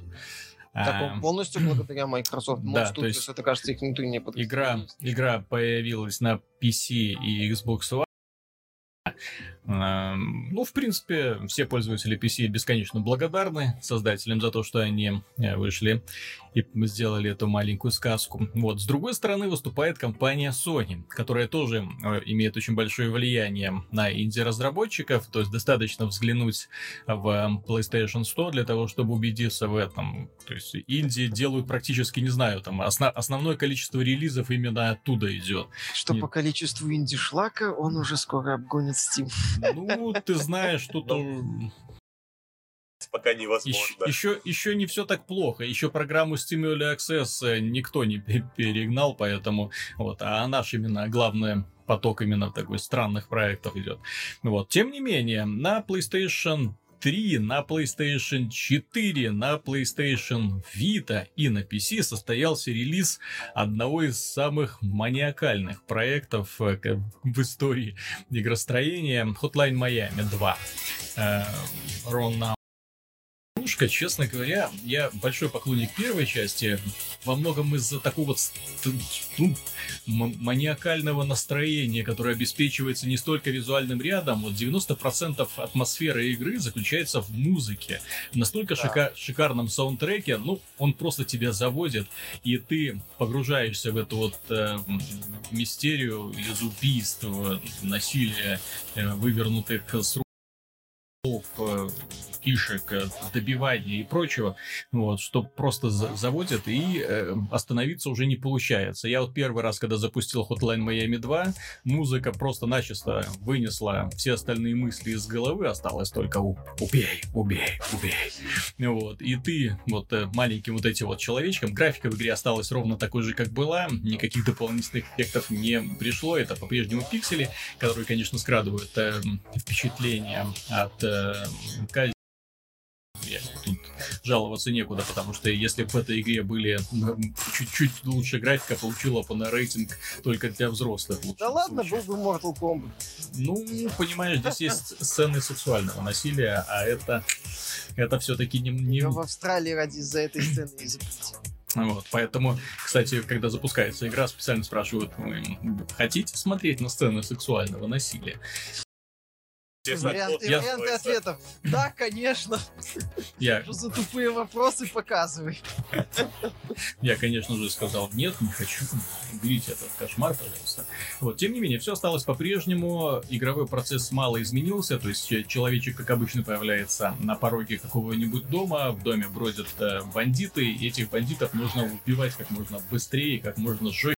Так, полностью благодаря Microsoft Mod да, Studios, то есть это, кажется, их внутреннее игра, игра появилась на PC и Xbox. Ну, в принципе, все пользователи PC бесконечно благодарны создателям за то, что они э, вышли и сделали эту маленькую сказку. Вот. С другой стороны выступает компания Sony, которая тоже э, имеет очень большое влияние на инди-разработчиков, то есть достаточно взглянуть в PlayStation 100 для того, чтобы убедиться в этом. То есть инди делают практически, не знаю, там осно- основное количество релизов именно оттуда идет. Что и... по количеству инди-шлака он уже скоро обгонит Steam. Ну, ты знаешь, тут ну, пока невозможно. Еще, еще, еще не все так плохо. Еще программу Steam Early Access э, никто не перегнал, поэтому вот, а наш именно главный поток именно такой странных проектов идет. Вот. Тем не менее, на PlayStation 3, на PlayStation 4, на PlayStation Vita и на PC состоялся релиз одного из самых маниакальных проектов э, в истории игростроения Hotline Miami 2. Рон игрушка, честно говоря, я большой поклонник первой части, во многом из-за такого ну, маниакального настроения, которое обеспечивается не столько визуальным рядом, вот 90% атмосферы игры заключается в музыке. В настолько да. шика шикарном саундтреке, ну, он просто тебя заводит, и ты погружаешься в эту вот э, мистерию из убийств, насилия, э, вывернутых с рук, э, фишек, э, добивания и прочего, вот, что просто заводят и э, остановиться уже не получается. Я вот первый раз, когда запустил Hotline Miami 2, музыка просто начисто вынесла все остальные мысли из головы, осталось только убей, убей, убей. Вот, и ты вот э, маленьким вот этим вот человечком, графика в игре осталась ровно такой же, как была, никаких дополнительных эффектов не пришло, это по-прежнему пиксели, которые, конечно, скрадывают э, впечатление от э, жаловаться некуда, потому что если бы в этой игре были чуть-чуть лучше графика, получила бы на рейтинг только для взрослых. Да ладно, был бы Mortal Kombat. Ну, понимаешь, здесь есть сцены сексуального насилия, а это, это все-таки не... не... в Австралии ради из-за этой сцены и запретили. Вот, поэтому, кстати, когда запускается игра, специально спрашивают, хотите смотреть на сцены сексуального насилия? Варианты, я... варианты ответов. Да, конечно. Я... Что за тупые вопросы показывай. Я, конечно же, сказал нет, не хочу. Уберите этот кошмар, пожалуйста. Вот, тем не менее, все осталось по-прежнему. Игровой процесс мало изменился. То есть человечек, как обычно, появляется на пороге какого-нибудь дома. В доме бродят э, бандиты. И этих бандитов нужно убивать как можно быстрее, как можно жестче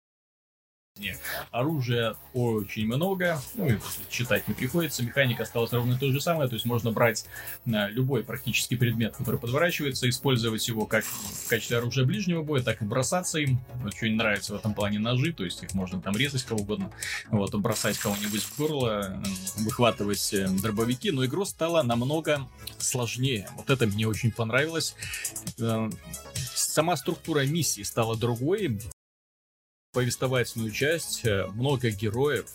Оружия очень много, ну и читать не приходится, механика осталась ровно той же самой, то есть можно брать на любой практически предмет, который подворачивается, использовать его как в качестве оружия ближнего боя, так и бросаться им. Очень нравится в этом плане ножи, то есть их можно там резать кого угодно, вот, бросать кого-нибудь в горло, выхватывать э, дробовики, но игру стало намного сложнее. Вот это мне очень понравилось. Э, сама структура миссии стала другой, повествовательную часть, э, много героев,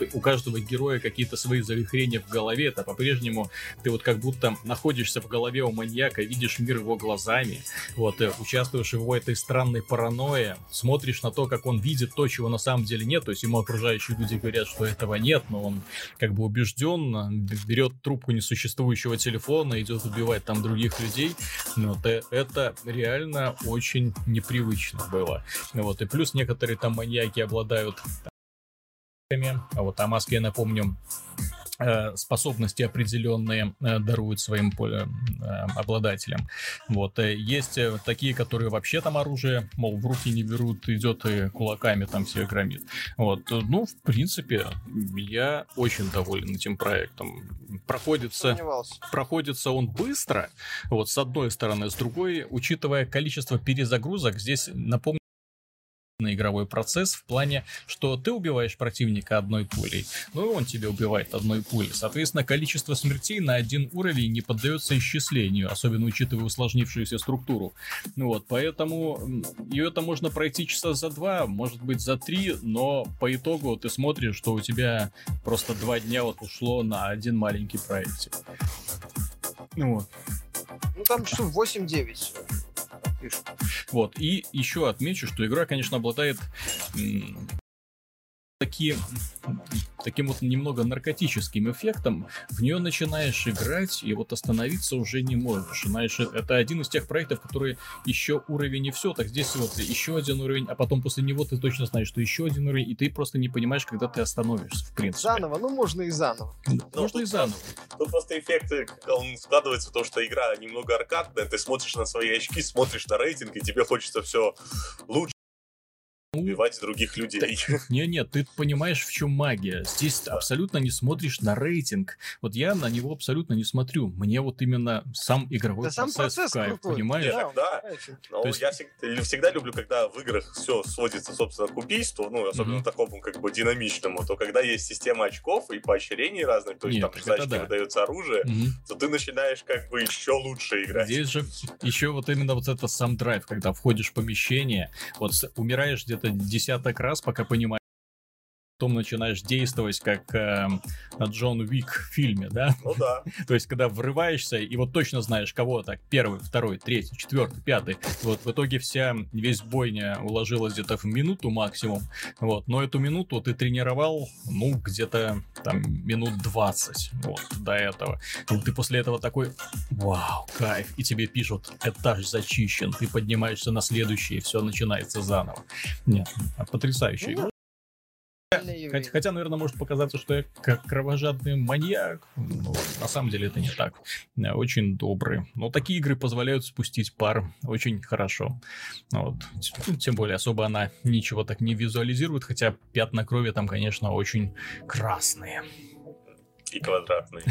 э, у каждого героя какие-то свои завихрения в голове, это по-прежнему ты вот как будто находишься в голове у маньяка, видишь мир его глазами, вот, э, участвуешь в его этой странной паранойе, смотришь на то, как он видит то, чего на самом деле нет, то есть ему окружающие люди говорят, что этого нет, но он как бы убежден, берет трубку несуществующего телефона, идет убивать там других людей, вот, это реально очень непривычно было, вот, и плюс некоторые некоторые там маньяки обладают а вот Амаск, я напомню, э, способности определенные э, даруют своим э, обладателям. Вот. Есть такие, которые вообще там оружие, мол, в руки не берут, идет и кулаками там все громит. Вот. Ну, в принципе, я очень доволен этим проектом. Проходится, проходится он быстро, вот, с одной стороны. С другой, учитывая количество перезагрузок, здесь, напомню, на игровой процесс в плане, что ты убиваешь противника одной пулей, ну и он тебя убивает одной пулей. Соответственно, количество смертей на один уровень не поддается исчислению, особенно учитывая усложнившуюся структуру. Ну вот, поэтому и это можно пройти часа за два, может быть за три, но по итогу ты смотришь, что у тебя просто два дня вот ушло на один маленький проект. Ну вот. Ну там часов 8-9 Вот, и еще отмечу, что игра, конечно, обладает такие таким вот немного наркотическим эффектом, в нее начинаешь играть, и вот остановиться уже не можешь. Знаешь, э, это один из тех проектов, которые еще уровень и все, так здесь вот еще один уровень, а потом после него ты точно знаешь, что еще один уровень, и ты просто не понимаешь, когда ты остановишься, в принципе. Заново, ну можно и заново. Ну, можно и заново. Тут просто эффекты, он складывается в том, что игра немного аркадная, ты смотришь на свои очки, смотришь на рейтинг, и тебе хочется все лучше убивать других людей. Не, нет, ты понимаешь, в чем магия. Здесь да. абсолютно не смотришь на рейтинг. Вот я на него абсолютно не смотрю. Мне вот именно сам игровой да процесс, сам процесс в кайф, крутой. понимаешь? Да, да. Но есть... я всегда, всегда люблю, когда в играх все сводится, собственно, к убийству, ну, особенно mm-hmm. такому, как бы, динамичному, то когда есть система очков и поощрений разных, то есть нет, там значки да. выдается оружие, mm-hmm. то ты начинаешь как бы еще лучше играть. Здесь же еще вот именно вот это сам драйв, когда входишь в помещение, вот умираешь где-то десяток раз, пока понимаешь, потом начинаешь действовать как э, Джон Уик в фильме, да? Ну да. То есть, когда врываешься, и вот точно знаешь, кого так, первый, второй, третий, четвертый, пятый. Вот в итоге вся, весь бойня уложилась где-то в минуту максимум. Вот, но эту минуту ты тренировал, ну, где-то там минут 20, вот, до этого. И ты после этого такой, вау, кайф, и тебе пишут, этаж зачищен, ты поднимаешься на следующий, и все начинается заново. Нет, потрясающая игра. Хотя, хотя, наверное, может показаться, что я как кровожадный маньяк. Но на самом деле это не так. Я очень добрый. Но такие игры позволяют спустить пар очень хорошо. Вот. Тем более, особо она ничего так не визуализирует, хотя пятна крови там, конечно, очень красные. И квадратные.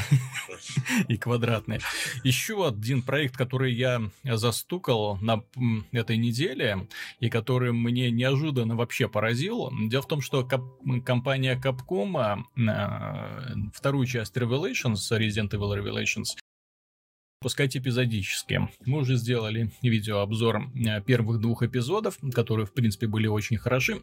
И квадратные. Еще один проект, который я застукал на этой неделе, и который мне неожиданно вообще поразил. Дело в том, что компания Capcom а, вторую часть Revelations, Resident Evil Revelations, пускать эпизодически. Мы уже сделали видеообзор а, первых двух эпизодов, которые, в принципе, были очень хороши.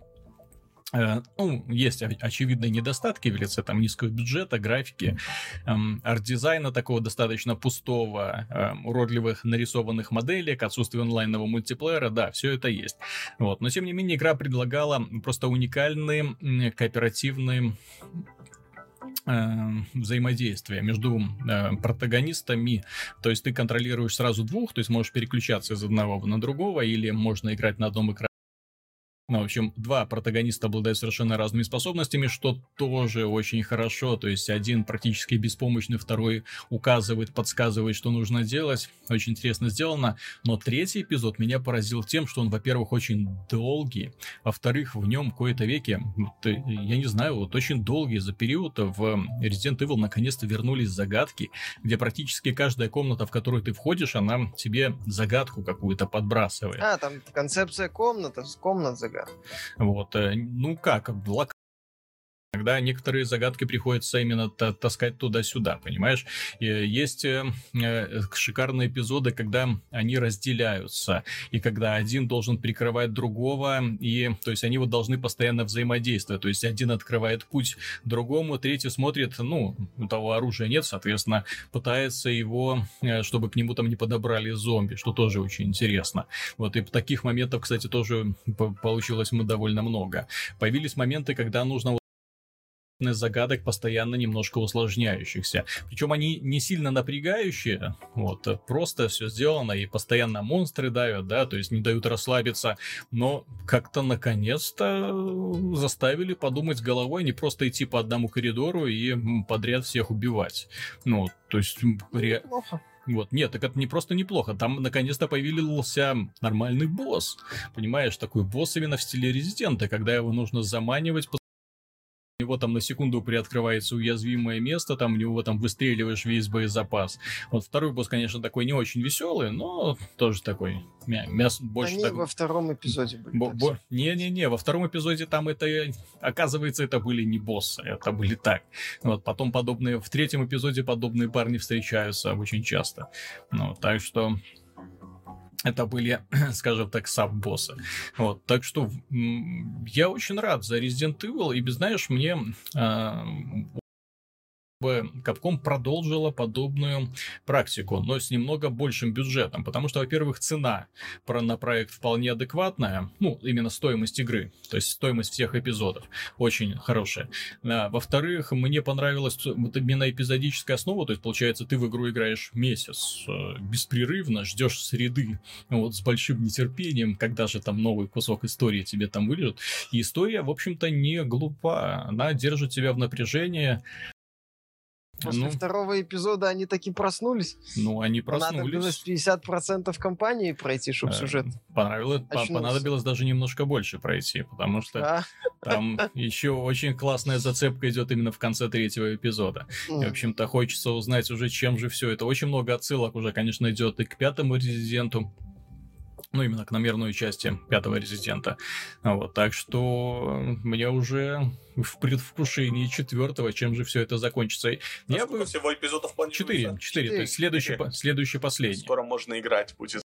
Э, ну, есть очевидные недостатки в лице там низкого бюджета, графики, эм, арт-дизайна такого достаточно пустого, эм, уродливых нарисованных моделек, отсутствие онлайнового мультиплеера, да, все это есть. Вот. Но, тем не менее, игра предлагала просто уникальные кооперативные э, взаимодействия между э, протагонистами. То есть ты контролируешь сразу двух, то есть можешь переключаться из одного на другого, или можно играть на одном экране ну, в общем, два протагониста обладают совершенно разными способностями, что тоже очень хорошо. То есть один практически беспомощный, второй указывает, подсказывает, что нужно делать. Очень интересно сделано. Но третий эпизод меня поразил тем, что он, во-первых, очень долгий, во-вторых, в нем кое-то веки, э, я не знаю, вот очень долгий за период в Resident Evil наконец-то вернулись загадки, где практически каждая комната, в которую ты входишь, она тебе загадку какую-то подбрасывает. А, там концепция комната, комнат загадок загадка. Вот, э, ну как, лок Когда некоторые загадки приходится именно таскать туда-сюда, понимаешь? И есть э, э, шикарные эпизоды, когда они разделяются, и когда один должен прикрывать другого, и то есть они вот должны постоянно взаимодействовать. То есть один открывает путь другому, третий смотрит, ну, у того оружия нет, соответственно, пытается его, э, чтобы к нему там не подобрали зомби, что тоже очень интересно. Вот и таких моментов, кстати, тоже получилось мы довольно много. Появились моменты, когда нужно загадок постоянно немножко усложняющихся. Причем они не сильно напрягающие, вот, просто все сделано, и постоянно монстры давят, да, то есть не дают расслабиться, но как-то наконец-то заставили подумать головой, не просто идти по одному коридору и подряд всех убивать. Ну, то есть... Ре... Вот, нет, так это не просто неплохо. Там наконец-то появился нормальный босс. Понимаешь, такой босс именно в стиле резидента, когда его нужно заманивать него там на секунду приоткрывается уязвимое место, там у него там выстреливаешь весь боезапас. Вот второй босс, конечно, такой не очень веселый, но тоже такой мясо больше. Они так... во втором эпизоде были. Бо- бо... Не-не-не, во втором эпизоде там это, оказывается, это были не боссы, это были так. Вот потом подобные, в третьем эпизоде подобные парни встречаются очень часто. Ну, так что это были, скажем так, саб-боссы. Вот, так что я очень рад за Resident Evil, и, знаешь, мне э, чтобы Capcom продолжила подобную практику, но с немного большим бюджетом, потому что, во-первых, цена на проект вполне адекватная, ну, именно стоимость игры, то есть стоимость всех эпизодов очень хорошая. А, во-вторых, мне понравилась вот именно эпизодическая основа, то есть, получается, ты в игру играешь месяц э, беспрерывно, ждешь среды, вот с большим нетерпением, когда же там новый кусок истории тебе там вылежит. И история, в общем-то, не глупа, она держит тебя в напряжении, После ну, второго эпизода они таки проснулись. Ну, они проснулись. Понадобилось 50% компании пройти, чтобы э, сюжет понравилось, Понадобилось даже немножко больше пройти, потому что а? там еще очень классная зацепка идет именно в конце третьего эпизода. И, в общем-то, хочется узнать уже, чем же все это. Очень много отсылок уже, конечно, идет и к пятому резиденту, ну, именно к номерной части пятого резидента. Вот, так что мне уже в предвкушении четвертого, чем же все это закончится. А Я бы... всего эпизодов планируется? Четыре, четыре, то есть следующий, следующий последний. Скоро можно играть будет.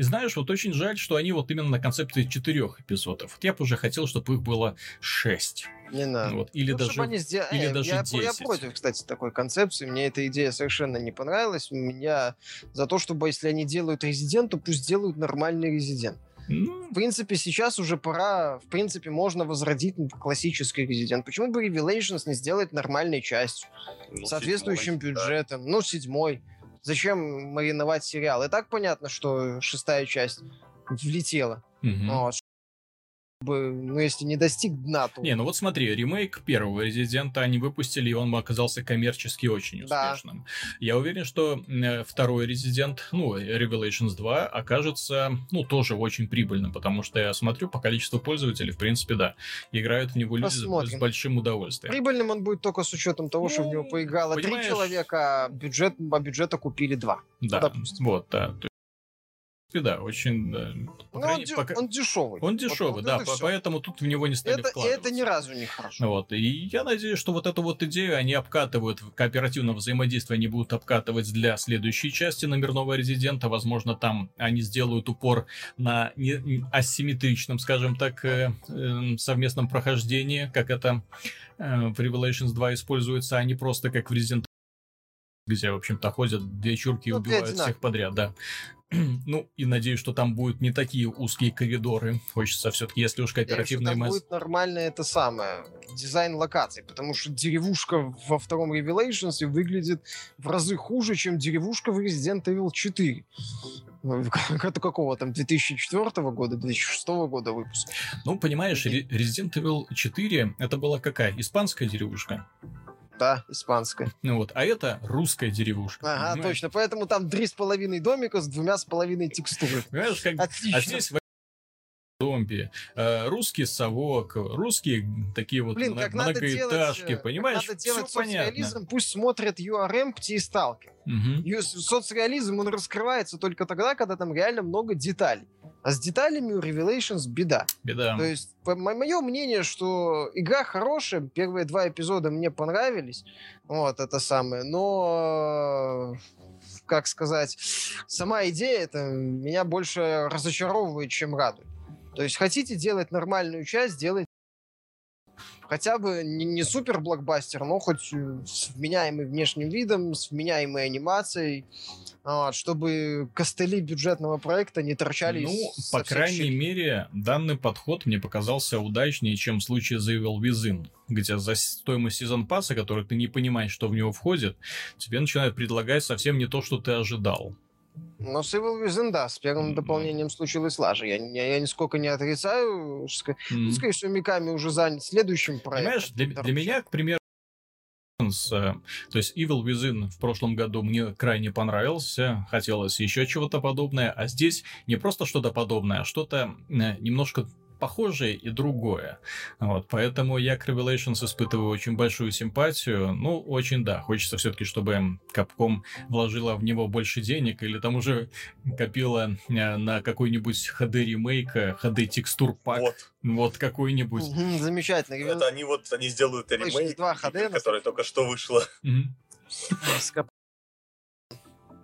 И знаешь, вот очень жаль, что они вот именно на концепции четырех эпизодов. Вот я бы уже хотел, чтобы их было шесть. Не надо. Вот. Или ну, даже, они сдел... или э, даже я, 10. я против, кстати, такой концепции. Мне эта идея совершенно не понравилась. Меня за то, чтобы если они делают резидент, то пусть делают нормальный резидент. Ну, в принципе, сейчас уже пора, в принципе, можно возродить классический резидент. Почему бы Revelations не сделать нормальной частью? Ну, соответствующим седьмой, бюджетом. Да. Ну, седьмой. Зачем мариновать сериал? И так понятно, что шестая часть влетела. Угу. Вот, бы, ну, если не достиг дна, то... Не, ну вот смотри, ремейк первого Резидента они выпустили, и он оказался коммерчески очень успешным. Да. Я уверен, что э, второй Резидент, ну, Revelations 2, окажется, ну, тоже очень прибыльным, потому что я смотрю по количеству пользователей, в принципе, да, играют в него люди с большим удовольствием. Прибыльным он будет только с учетом того, ну, что в него ну, поиграло три человека, а бюджет, а бюджета купили два. Да, ну, вот, да да, очень... Да, по ну, крайней, он, пока... он дешевый. Он дешевый, вот, да, вот поэтому тут в него не стали это, вкладываться. Это ни разу не хорошо. Вот, и я надеюсь, что вот эту вот идею они обкатывают, в кооперативном взаимодействии они будут обкатывать для следующей части номерного резидента. Возможно, там они сделают упор на не, асимметричном, скажем так, э, э, совместном прохождении, как это э, в Revelations 2 используется, а не просто как в Resident где, в общем-то, ходят две чурки и ну, убивают всех подряд, да. ну, и надеюсь, что там будут не такие узкие коридоры. Хочется все-таки, если уж кооперативный место. будет нормально это самое, дизайн локаций, потому что деревушка во втором Revelations выглядит в разы хуже, чем деревушка в Resident Evil 4. Это какого там, 2004 года, 2006 года выпуска. Ну, понимаешь, Resident Evil 4 это была какая? Испанская деревушка? Да, испанская. Ну вот, а это русская деревушка. Ага, понимаешь? точно. Поэтому там три с половиной домика с двумя с половиной текстуры. Понимаешь, как... Отлично. А здесь зомби, э, русский совок, русские такие вот Блин, как многоэтажки, делать, понимаешь? Как надо делать Все соцреализм, понятно. пусть смотрят URM, и Сталкер. Угу. Соцреализм, он раскрывается только тогда, когда там реально много деталей. А с деталями у Revelations беда. Беда. То есть, мое мнение, что игра хорошая, первые два эпизода мне понравились, вот, это самое, но как сказать, сама идея это меня больше разочаровывает, чем радует. То есть хотите делать нормальную часть, делайте хотя бы не, не супер блокбастер, но хоть э, с вменяемым внешним видом, с вменяемой анимацией, вот, чтобы костыли бюджетного проекта не торчали Ну, по крайней щелей. мере, данный подход мне показался удачнее, чем в случае The Evil Within, где за стоимость сезон пасса, который ты не понимаешь, что в него входит, тебе начинают предлагать совсем не то, что ты ожидал. Но с Evil Within, да, с первым mm-hmm. дополнением случилось лажа. Я, я, я нисколько не отрицаю. Mm-hmm. Сказать, что Миками уже занят следующим проектом. Понимаешь, для, для меня, к примеру, э, то есть Evil Within в прошлом году мне крайне понравился, хотелось еще чего-то подобное, а здесь не просто что-то подобное, а что-то э, немножко похожее и другое. Вот, поэтому я к Revelations испытываю очень большую симпатию. Ну, очень да, хочется все-таки, чтобы Capcom вложила в него больше денег или там уже копила э, на какой-нибудь HD ремейк, HD текстур пак. Вот. Вот какой-нибудь. Замечательно. Это они вот, они сделают ремейк, 2 HD, который только что вышло.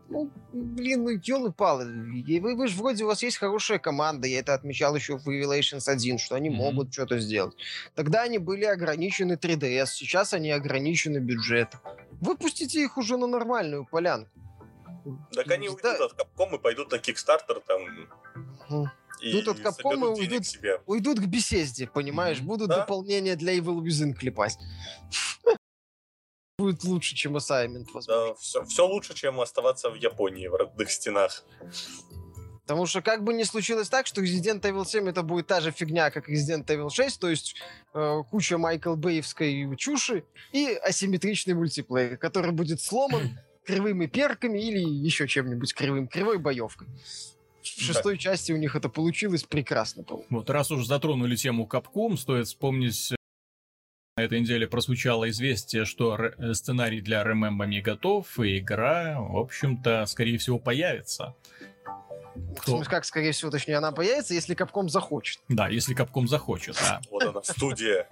Ну, блин, ну, елы-палы. Вы, вы же вроде у вас есть хорошая команда, я это отмечал еще в Revelations 1, что они mm-hmm. могут что-то сделать. Тогда они были ограничены 3DS, сейчас они ограничены бюджетом. Выпустите их уже на нормальную полянку. Так они уйдут от Capcom и пойдут на Kickstarter там. Угу. И Тут от Capcom уйдут, уйдут к беседе, понимаешь? Mm-hmm. Будут да? дополнения для Evil Within клепать. Будет лучше, чем Assignment, возможно. Да, все, все лучше, чем оставаться в Японии, в родных стенах. Потому что как бы не случилось так, что Resident Evil 7 это будет та же фигня, как Resident Evil 6, то есть э, куча Майкл Бейевской чуши и асимметричный мультиплеер, который будет сломан кривыми перками или еще чем-нибудь кривым, кривой боевкой. В шестой да. части у них это получилось прекрасно. Вот раз уж затронули тему Capcom, стоит вспомнить на этой неделе прозвучало известие, что э, сценарий для Remember Me готов, и игра, в общем-то, скорее всего, появится. Кто? Как, скорее всего, точнее, она появится, если Капком захочет. Да, если Капком захочет, да. Вот она, студия.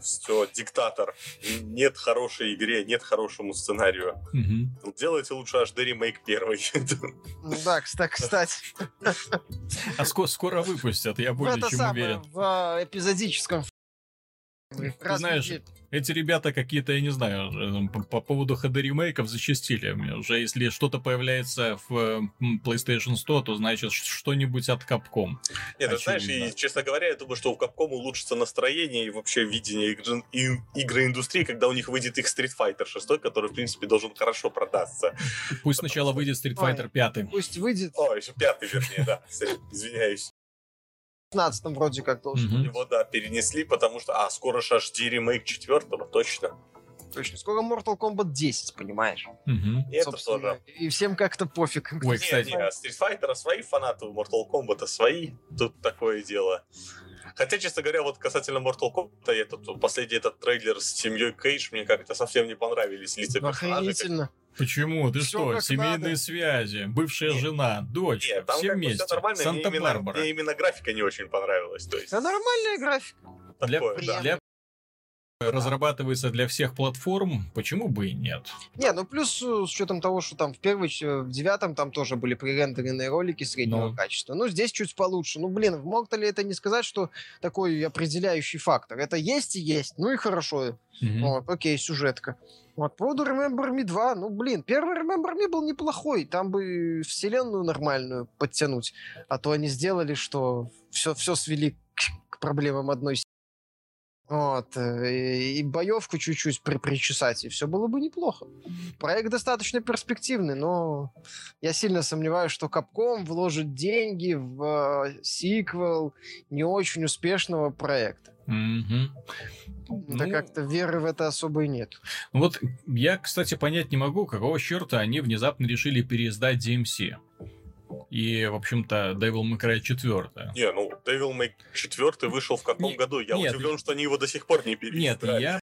Все, диктатор. Нет хорошей игре, нет хорошему сценарию. Угу. Делайте лучше HD ремейк первый. Да, кстати. А скоро выпустят, я более чем уверен. В а, эпизодическом ты знаешь, эти ребята какие-то, я не знаю, э, по, по поводу HD ремейков зачастили. Уже если что-то появляется в PlayStation 100, то значит что-нибудь от Capcom. Нет, ты знаешь, и, честно говоря, я думаю, что у Capcom улучшится настроение и вообще видение игр, игры индустрии, когда у них выйдет их Street Fighter 6, который, в принципе, должен хорошо продаться. Пусть сначала выйдет Street Fighter 5. Пусть выйдет... О, еще пятый, вернее, да. Извиняюсь. 15 вроде как должен mm-hmm. Его, да, перенесли, потому что... А, скоро же HD ремейк четвертого, точно. Точно. Скоро Mortal Kombat 10, понимаешь? Mm-hmm. И это тоже. И всем как-то пофиг. Ой, кстати. Не, не, Street Fighter свои фанаты, у Mortal Kombat свои. Тут такое дело. Хотя, честно говоря, вот касательно Mortal Kombat, этот, последний этот трейлер с семьей Кейдж мне как-то совсем не понравились лица персонажей. Почему? Ты Всё что? Семейные надо. связи, бывшая Нет. жена, дочь, Нет, там все вместе. Все нормально. Санта-Барбара. Мне, мне именно графика не очень понравилась. То есть... Да нормальная графика. Для, да. для разрабатывается для всех платформ, почему бы и нет? Не, ну плюс э, с учетом того, что там в первой, э, в девятом там тоже были пререндеренные ролики среднего Но... качества. Ну, здесь чуть получше. Ну, блин, в Mortal это не сказать, что такой определяющий фактор. Это есть и есть. Ну и хорошо. Угу. Вот, окей, сюжетка. Вот, по поводу Remember Me 2, ну, блин, первый Remember Me был неплохой, там бы вселенную нормальную подтянуть, а то они сделали, что все, все свели к, к проблемам одной вот. Э, и боевку чуть-чуть при причесать, и все было бы неплохо. Проект достаточно перспективный, но я сильно сомневаюсь, что Capcom вложит деньги в э, сиквел не очень успешного проекта. Угу. Да ну, как-то веры в это особо и нет. Вот я, кстати, понять не могу, какого черта они внезапно решили переиздать DMC и, в общем-то, Devil May Cry 4. Не, ну, Devil May 4 вышел в каком не, году? Я нет, удивлен, что они его до сих пор не переиздали. Нет, я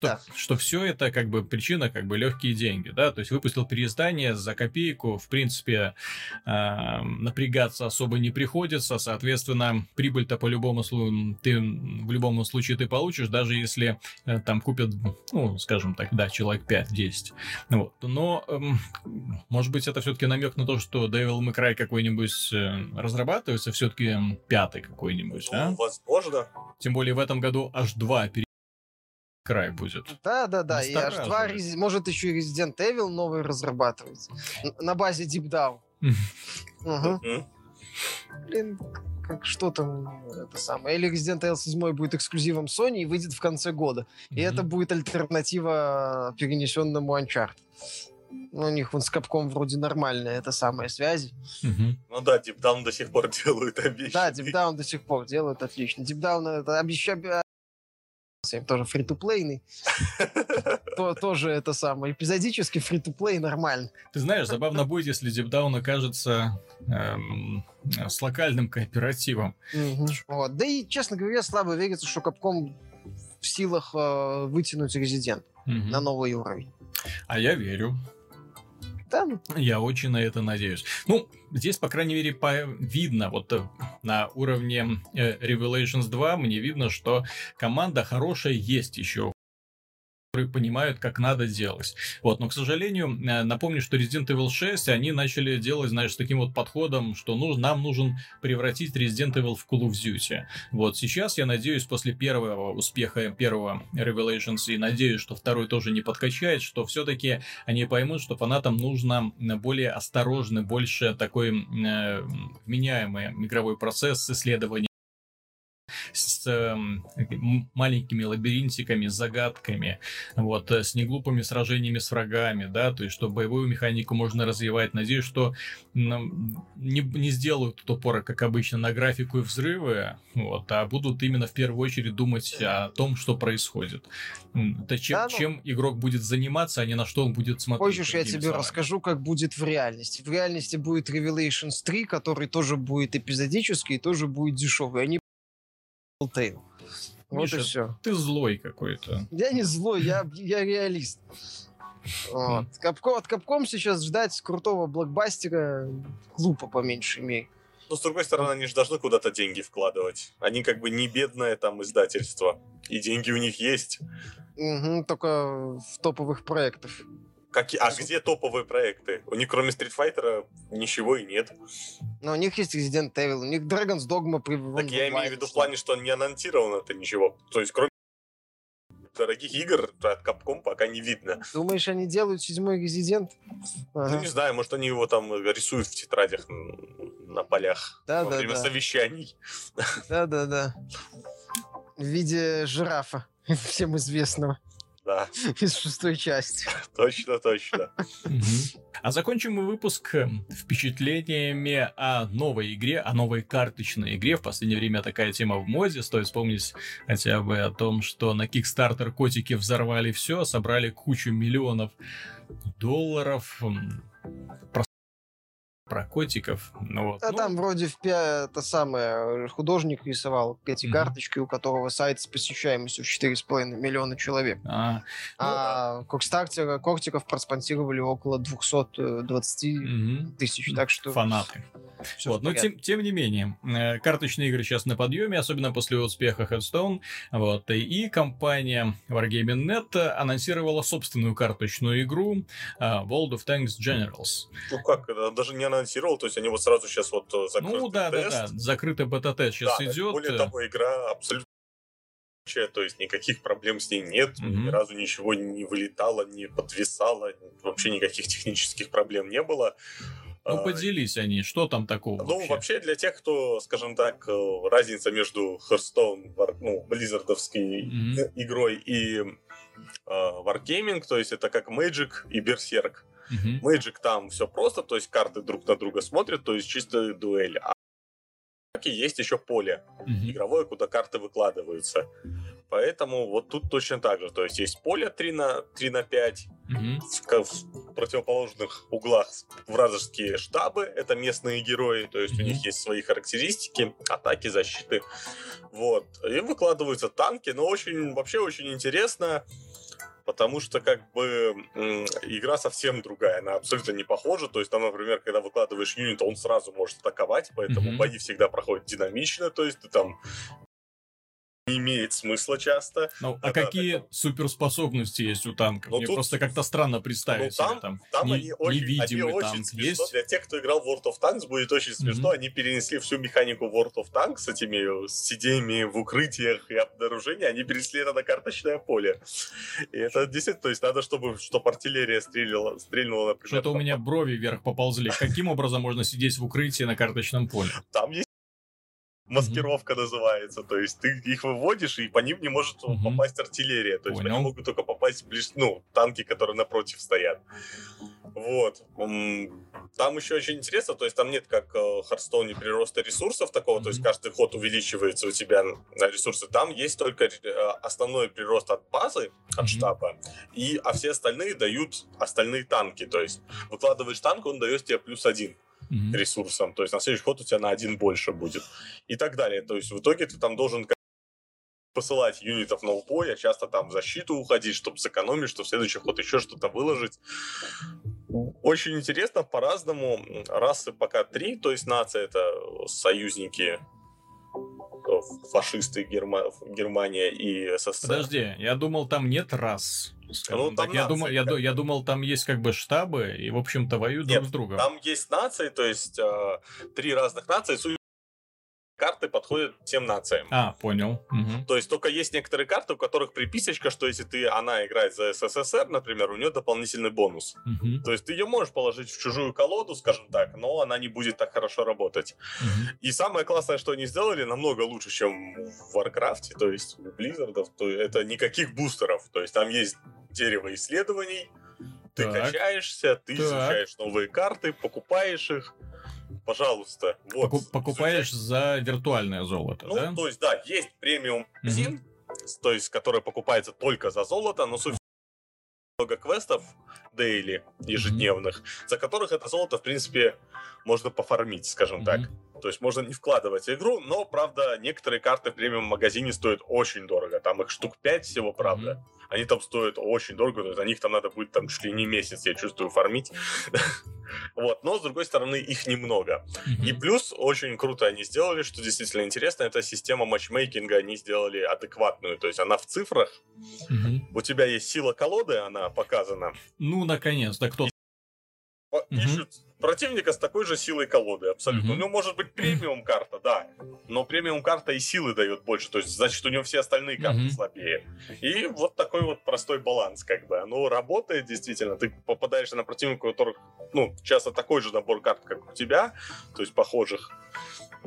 да. что все это как бы причина как бы легкие деньги, да, то есть выпустил переиздание за копейку, в принципе э, напрягаться особо не приходится, соответственно прибыль-то по-любому ты в любом случае ты получишь, даже если э, там купят, ну скажем так, да, человек 5-10, вот, но э, может быть это все-таки намек на то, что Devil May Cry какой-нибудь э, разрабатывается, все-таки пятый какой-нибудь, ну, а? Возможно. Тем более в этом году аж два край будет. Да, да, да. И аж два, может еще и Resident Evil новый разрабатывается. На базе Deep Down. Блин, как что там это самое. Или Resident Evil 7 будет эксклюзивом Sony и выйдет в конце года. И это будет альтернатива перенесенному Uncharted. Ну, у них вон с Капком вроде нормальная это самая связь. Ну да, Deep Down до сих пор делают обещания. Да, Deep Down до сих пор делают отлично. Deep Down это обещание тоже фри-то-плейный. То, тоже это самое. Эпизодически фри-то-плей нормально. Ты знаешь, забавно будет, если Дипдаун окажется эм, с локальным кооперативом. Да и, честно говоря, слабо верится, что Капком в силах э, вытянуть Резидент на новый уровень. А я верю там. Я очень на это надеюсь. Ну, здесь, по крайней мере, по... видно, вот э, на уровне э, Revelations 2 мне видно, что команда хорошая есть еще которые понимают, как надо делать. Вот, но, к сожалению, э, напомню, что Resident Evil 6 они начали делать, знаешь, с таким вот подходом, что ну, нам нужен превратить Resident Evil в Call of Duty. Вот сейчас, я надеюсь, после первого успеха первого Revelations, и надеюсь, что второй тоже не подкачает, что все-таки они поймут, что фанатам нужно более осторожный, больше такой э, вменяемый игровой процесс исследования с э, маленькими лабиринтиками, загадками, вот, э, с неглупыми сражениями с врагами, да, то есть, что боевую механику можно развивать. Надеюсь, что не, не сделают тупора, как обычно, на графику и взрывы, вот, а будут именно в первую очередь думать о том, что происходит. Это чем, да, ну... чем игрок будет заниматься, а не на что он будет смотреть. Хочешь, я тебе расскажу, как будет в реальности. В реальности будет Revelations 3, который тоже будет эпизодический и тоже будет дешевый. Они Telltale. Вот Миша, и все. Ты злой какой-то. Я не злой, я, я реалист. Вот. Капком, от Капком сейчас ждать крутого блокбастера глупо, по меньшей мере. Но, с другой стороны, они же должны куда-то деньги вкладывать. Они как бы не бедное там издательство. И деньги у них есть. Угу, только в топовых проектах. Как... А где топовые проекты? У них кроме Street Fighter ничего и нет. Но у них есть Resident Evil, у них Dragon's Dogma. Так я имею в виду в плане, что не анонсировано это ничего. То есть кроме дорогих игр от Capcom пока не видно. Думаешь, они делают седьмой Resident? Ага. Ну, не знаю, может, они его там рисуют в тетрадях на полях да, во да, время да. совещаний. Да-да-да. В виде жирафа, всем известного. Да. Из шестой части. Точно, точно. А закончим мы выпуск эм, впечатлениями о новой игре, о новой карточной игре. В последнее время такая тема в моде. Стоит вспомнить хотя бы о том, что на Kickstarter котики взорвали все, собрали кучу миллионов долларов про котиков. Ну, вот. А ну... там вроде в это самое, художник рисовал эти mm-hmm. карточки, у которого сайт с посещаемостью в 4,5 миллиона человек. А, а ну, Кокстартера Кортиков проспонсировали около 220 mm-hmm. тысяч, так что... Фанаты. Все вот, но тем, тем не менее, э, карточные игры сейчас на подъеме, особенно после успеха Headstone. Вот, и компания Wargaming.net анонсировала собственную карточную игру uh, World of Tanks Generals. Ну как, даже не анонсировал, то есть они вот сразу сейчас вот э, закрыли Ну да, тест. да, да, закрытый бета-тест сейчас да, идет. Более того, игра абсолютно то есть никаких проблем с ней нет, mm-hmm. ни разу ничего не вылетало, не подвисало, вообще никаких технических проблем не было. Ну, а, поделись они, что там такого Ну, вообще? вообще для тех, кто, скажем так, э, разница между Hearthstone, ну, Blizzardовской mm-hmm. игрой и uh, Wargaming, то есть это как Magic и Berserk. Uh-huh. Magic там все просто, то есть карты друг на друга смотрят, то есть чисто дуэль. А есть еще поле uh-huh. игровое, куда карты выкладываются. Поэтому вот тут точно так же. То есть есть поле 3 на, 3 на 5, mm-hmm. в, в противоположных углах вражеские штабы, это местные герои, то есть mm-hmm. у них есть свои характеристики, атаки, защиты. Вот. И выкладываются танки, но очень, вообще очень интересно потому что как бы игра совсем другая, она абсолютно не похожа, то есть там, например, когда выкладываешь юнит, он сразу может атаковать, поэтому mm-hmm. бои всегда проходят динамично, то есть ты там не имеет смысла часто. Ну, а какие так... суперспособности есть у танков? Ну, Мне тут... просто как-то странно представить ну, там, себе там, там не, они очень, невидимый они танк очень смешно. есть. Для тех, кто играл в World of Tanks, будет очень смешно. Mm-hmm. Они перенесли всю механику World of Tanks с этими сидениями в укрытиях и обнаружения, они перенесли это на карточное поле. И это действительно, то есть надо, чтобы, чтобы артиллерия стрелила, стрельнула, например. Что-то у меня брови вверх поползли. Каким образом можно сидеть в укрытии на карточном поле? Там есть маскировка называется. То есть ты их выводишь, и по ним не может попасть артиллерия. То есть Понял. они могут только попасть ближе, ну, танки, которые напротив стоят. Вот. Там еще очень интересно, то есть там нет, как в Харстоне, прироста ресурсов такого, то есть каждый ход увеличивается у тебя на ресурсы. Там есть только э, основной прирост от базы, от штаба, и, а все остальные дают остальные танки. То есть выкладываешь танк, он дает тебе плюс один mm-hmm. ресурсом. То есть на следующий ход у тебя на один больше будет. И так далее. То есть в итоге ты там должен посылать юнитов на упой, а часто там в защиту уходить, чтобы сэкономить, чтобы в следующий ход еще что-то выложить. Очень интересно, по-разному. Расы пока три, то есть нация это союзники фашисты Герма... Германия и СССР. Подожди, я думал, там нет рас. Ну, так. Я, думал, я, я думал, там есть как бы штабы, и, в общем-то, воюют Нет, друг с другом. Там есть нации, то есть э, три разных нации, карты подходят всем нациям. А, понял. Угу. То есть только есть некоторые карты, у которых приписочка, что если ты она играет за СССР, например, у нее дополнительный бонус. Угу. То есть ты ее можешь положить в чужую колоду, скажем так, но она не будет так хорошо работать. Угу. И самое классное, что они сделали, намного лучше, чем в Warcraft, то есть у Blizzard, то это никаких бустеров. То есть там есть дерево исследований, ты так. качаешься, ты так. изучаешь новые карты, покупаешь их пожалуйста. Вот, Покуп, покупаешь за виртуальное золото, ну, да? то есть, да, есть премиум магазин, угу. то есть, который покупается только за золото, но суть много квестов дейли ежедневных, mm-hmm. за которых это золото, в принципе, можно пофармить, скажем mm-hmm. так. То есть можно не вкладывать в игру, но, правда, некоторые карты в премиум магазине стоят очень дорого. Там их штук 5 всего, правда. Mm-hmm они там стоят очень дорого, то есть за них там надо будет там чуть ли не месяц, я чувствую, фармить. вот, но с другой стороны их немного. И плюс очень круто они сделали, что действительно интересно, это система матчмейкинга они сделали адекватную, то есть она в цифрах, у тебя есть сила колоды, она показана. Ну, наконец-то, кто ищут противника с такой же силой колоды, абсолютно. Mm-hmm. У него может быть премиум карта, да, но премиум карта и силы дает больше, то есть значит у него все остальные карты mm-hmm. слабее. И вот такой вот простой баланс, как бы. Оно работает действительно, ты попадаешь на противника, у которых, ну, часто такой же набор карт, как у тебя, то есть похожих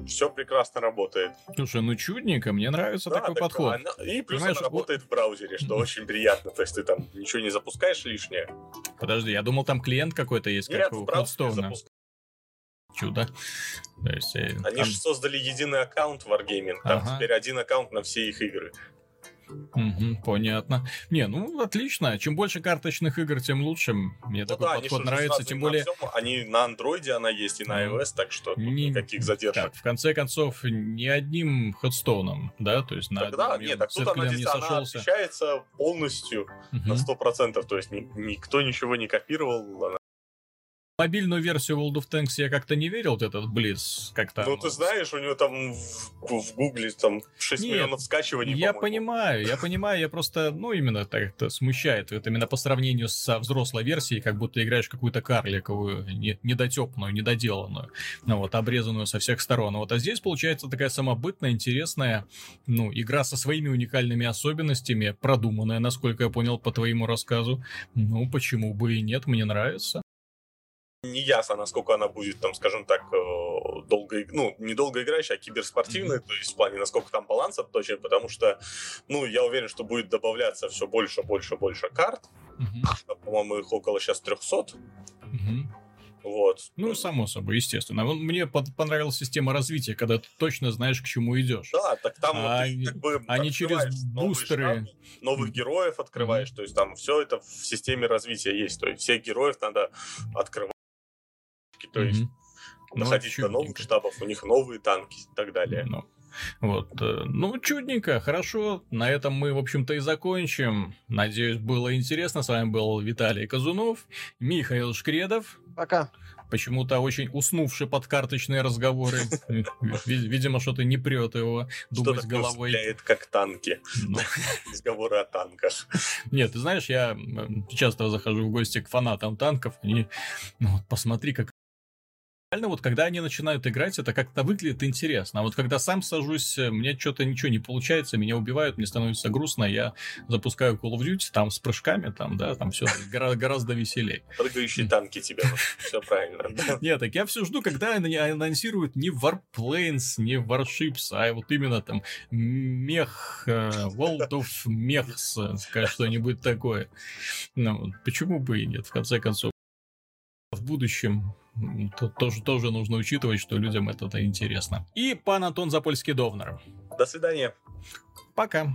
все прекрасно работает. Слушай, ну чудненько, мне нравится да, такой так, подход. Она, и плюс Понимаешь, она работает в браузере, что очень приятно. То есть ты там ничего не запускаешь лишнее. Подожди, я думал, там клиент какой-то есть, Нет, как у Ходстоуна. Чудо. То есть, э, Они там... же создали единый аккаунт в Wargaming. Там ага. теперь один аккаунт на все их игры. Угу, понятно. Не, ну отлично. Чем больше карточных игр, тем лучше. Мне ну такой да, подход нравится. Тем более. Всем, они на андроиде она есть и на iOS, так что не... никаких задержек. Так, в конце концов, не одним ходстоуном, да? То есть на да, нет, так тут она, не она отличается полностью угу. на 100%. То есть ни, никто ничего не копировал. Она мобильную версию World of Tanks я как-то не верил, вот этот Близ как-то. Ну, ты знаешь, у него там в, в Гугле там 6 Нет, миллионов скачиваний, Я понимаю, я понимаю, я просто, ну, именно так это смущает. Это именно по сравнению со взрослой версией, как будто играешь какую-то карликовую, не, недотепную, недоделанную, ну, вот, обрезанную со всех сторон. Вот, а здесь получается такая самобытная, интересная, ну, игра со своими уникальными особенностями, продуманная, насколько я понял по твоему рассказу. Ну, почему бы и нет, мне нравится не ясно, насколько она будет, там, скажем так, э, долго, ну, не долго играющая, а киберспортивная, mm-hmm. то есть в плане, насколько там баланс отточен, потому что, ну, я уверен, что будет добавляться все больше, больше, больше карт. Mm-hmm. По-моему, их около сейчас 300. Mm-hmm. Вот. Ну, само собой, естественно. Мне понравилась система развития, когда ты точно знаешь, к чему идешь. Да, так там а, ты, как бы, а не через бустеры. Штаб, новых героев открываешь, mm-hmm. то есть там все это в системе развития есть. То есть всех героев надо открывать то mm-hmm. есть ну, доходить до новых штабов, у них новые танки и так далее. Ну. Вот, э, ну, чудненько, хорошо. На этом мы, в общем-то, и закончим. Надеюсь, было интересно. С вами был Виталий Казунов, Михаил Шкредов. Пока. Почему-то очень уснувший под карточные разговоры. Видимо, что-то не прет его думать головой. Что как танки. Ну. Разговоры о танках. Нет, ты знаешь, я часто захожу в гости к фанатам танков, и ну, посмотри, как реально вот когда они начинают играть, это как-то выглядит интересно. А вот когда сам сажусь, э, мне что-то ничего не получается, меня убивают, мне становится грустно, я запускаю Call of Duty там с прыжками, там, да, там все гораздо, гораздо веселее. Прыгающие танки тебя, все правильно. Нет, так я все жду, когда они анонсируют не Warplanes, не Warships, а вот именно там мех, э, World of Mechs, э, что-нибудь такое. Ну, почему бы и нет, в конце концов. В будущем Тут тоже, тоже нужно учитывать, что людям это интересно. И пан Антон Запольский-Довнер. До свидания. Пока.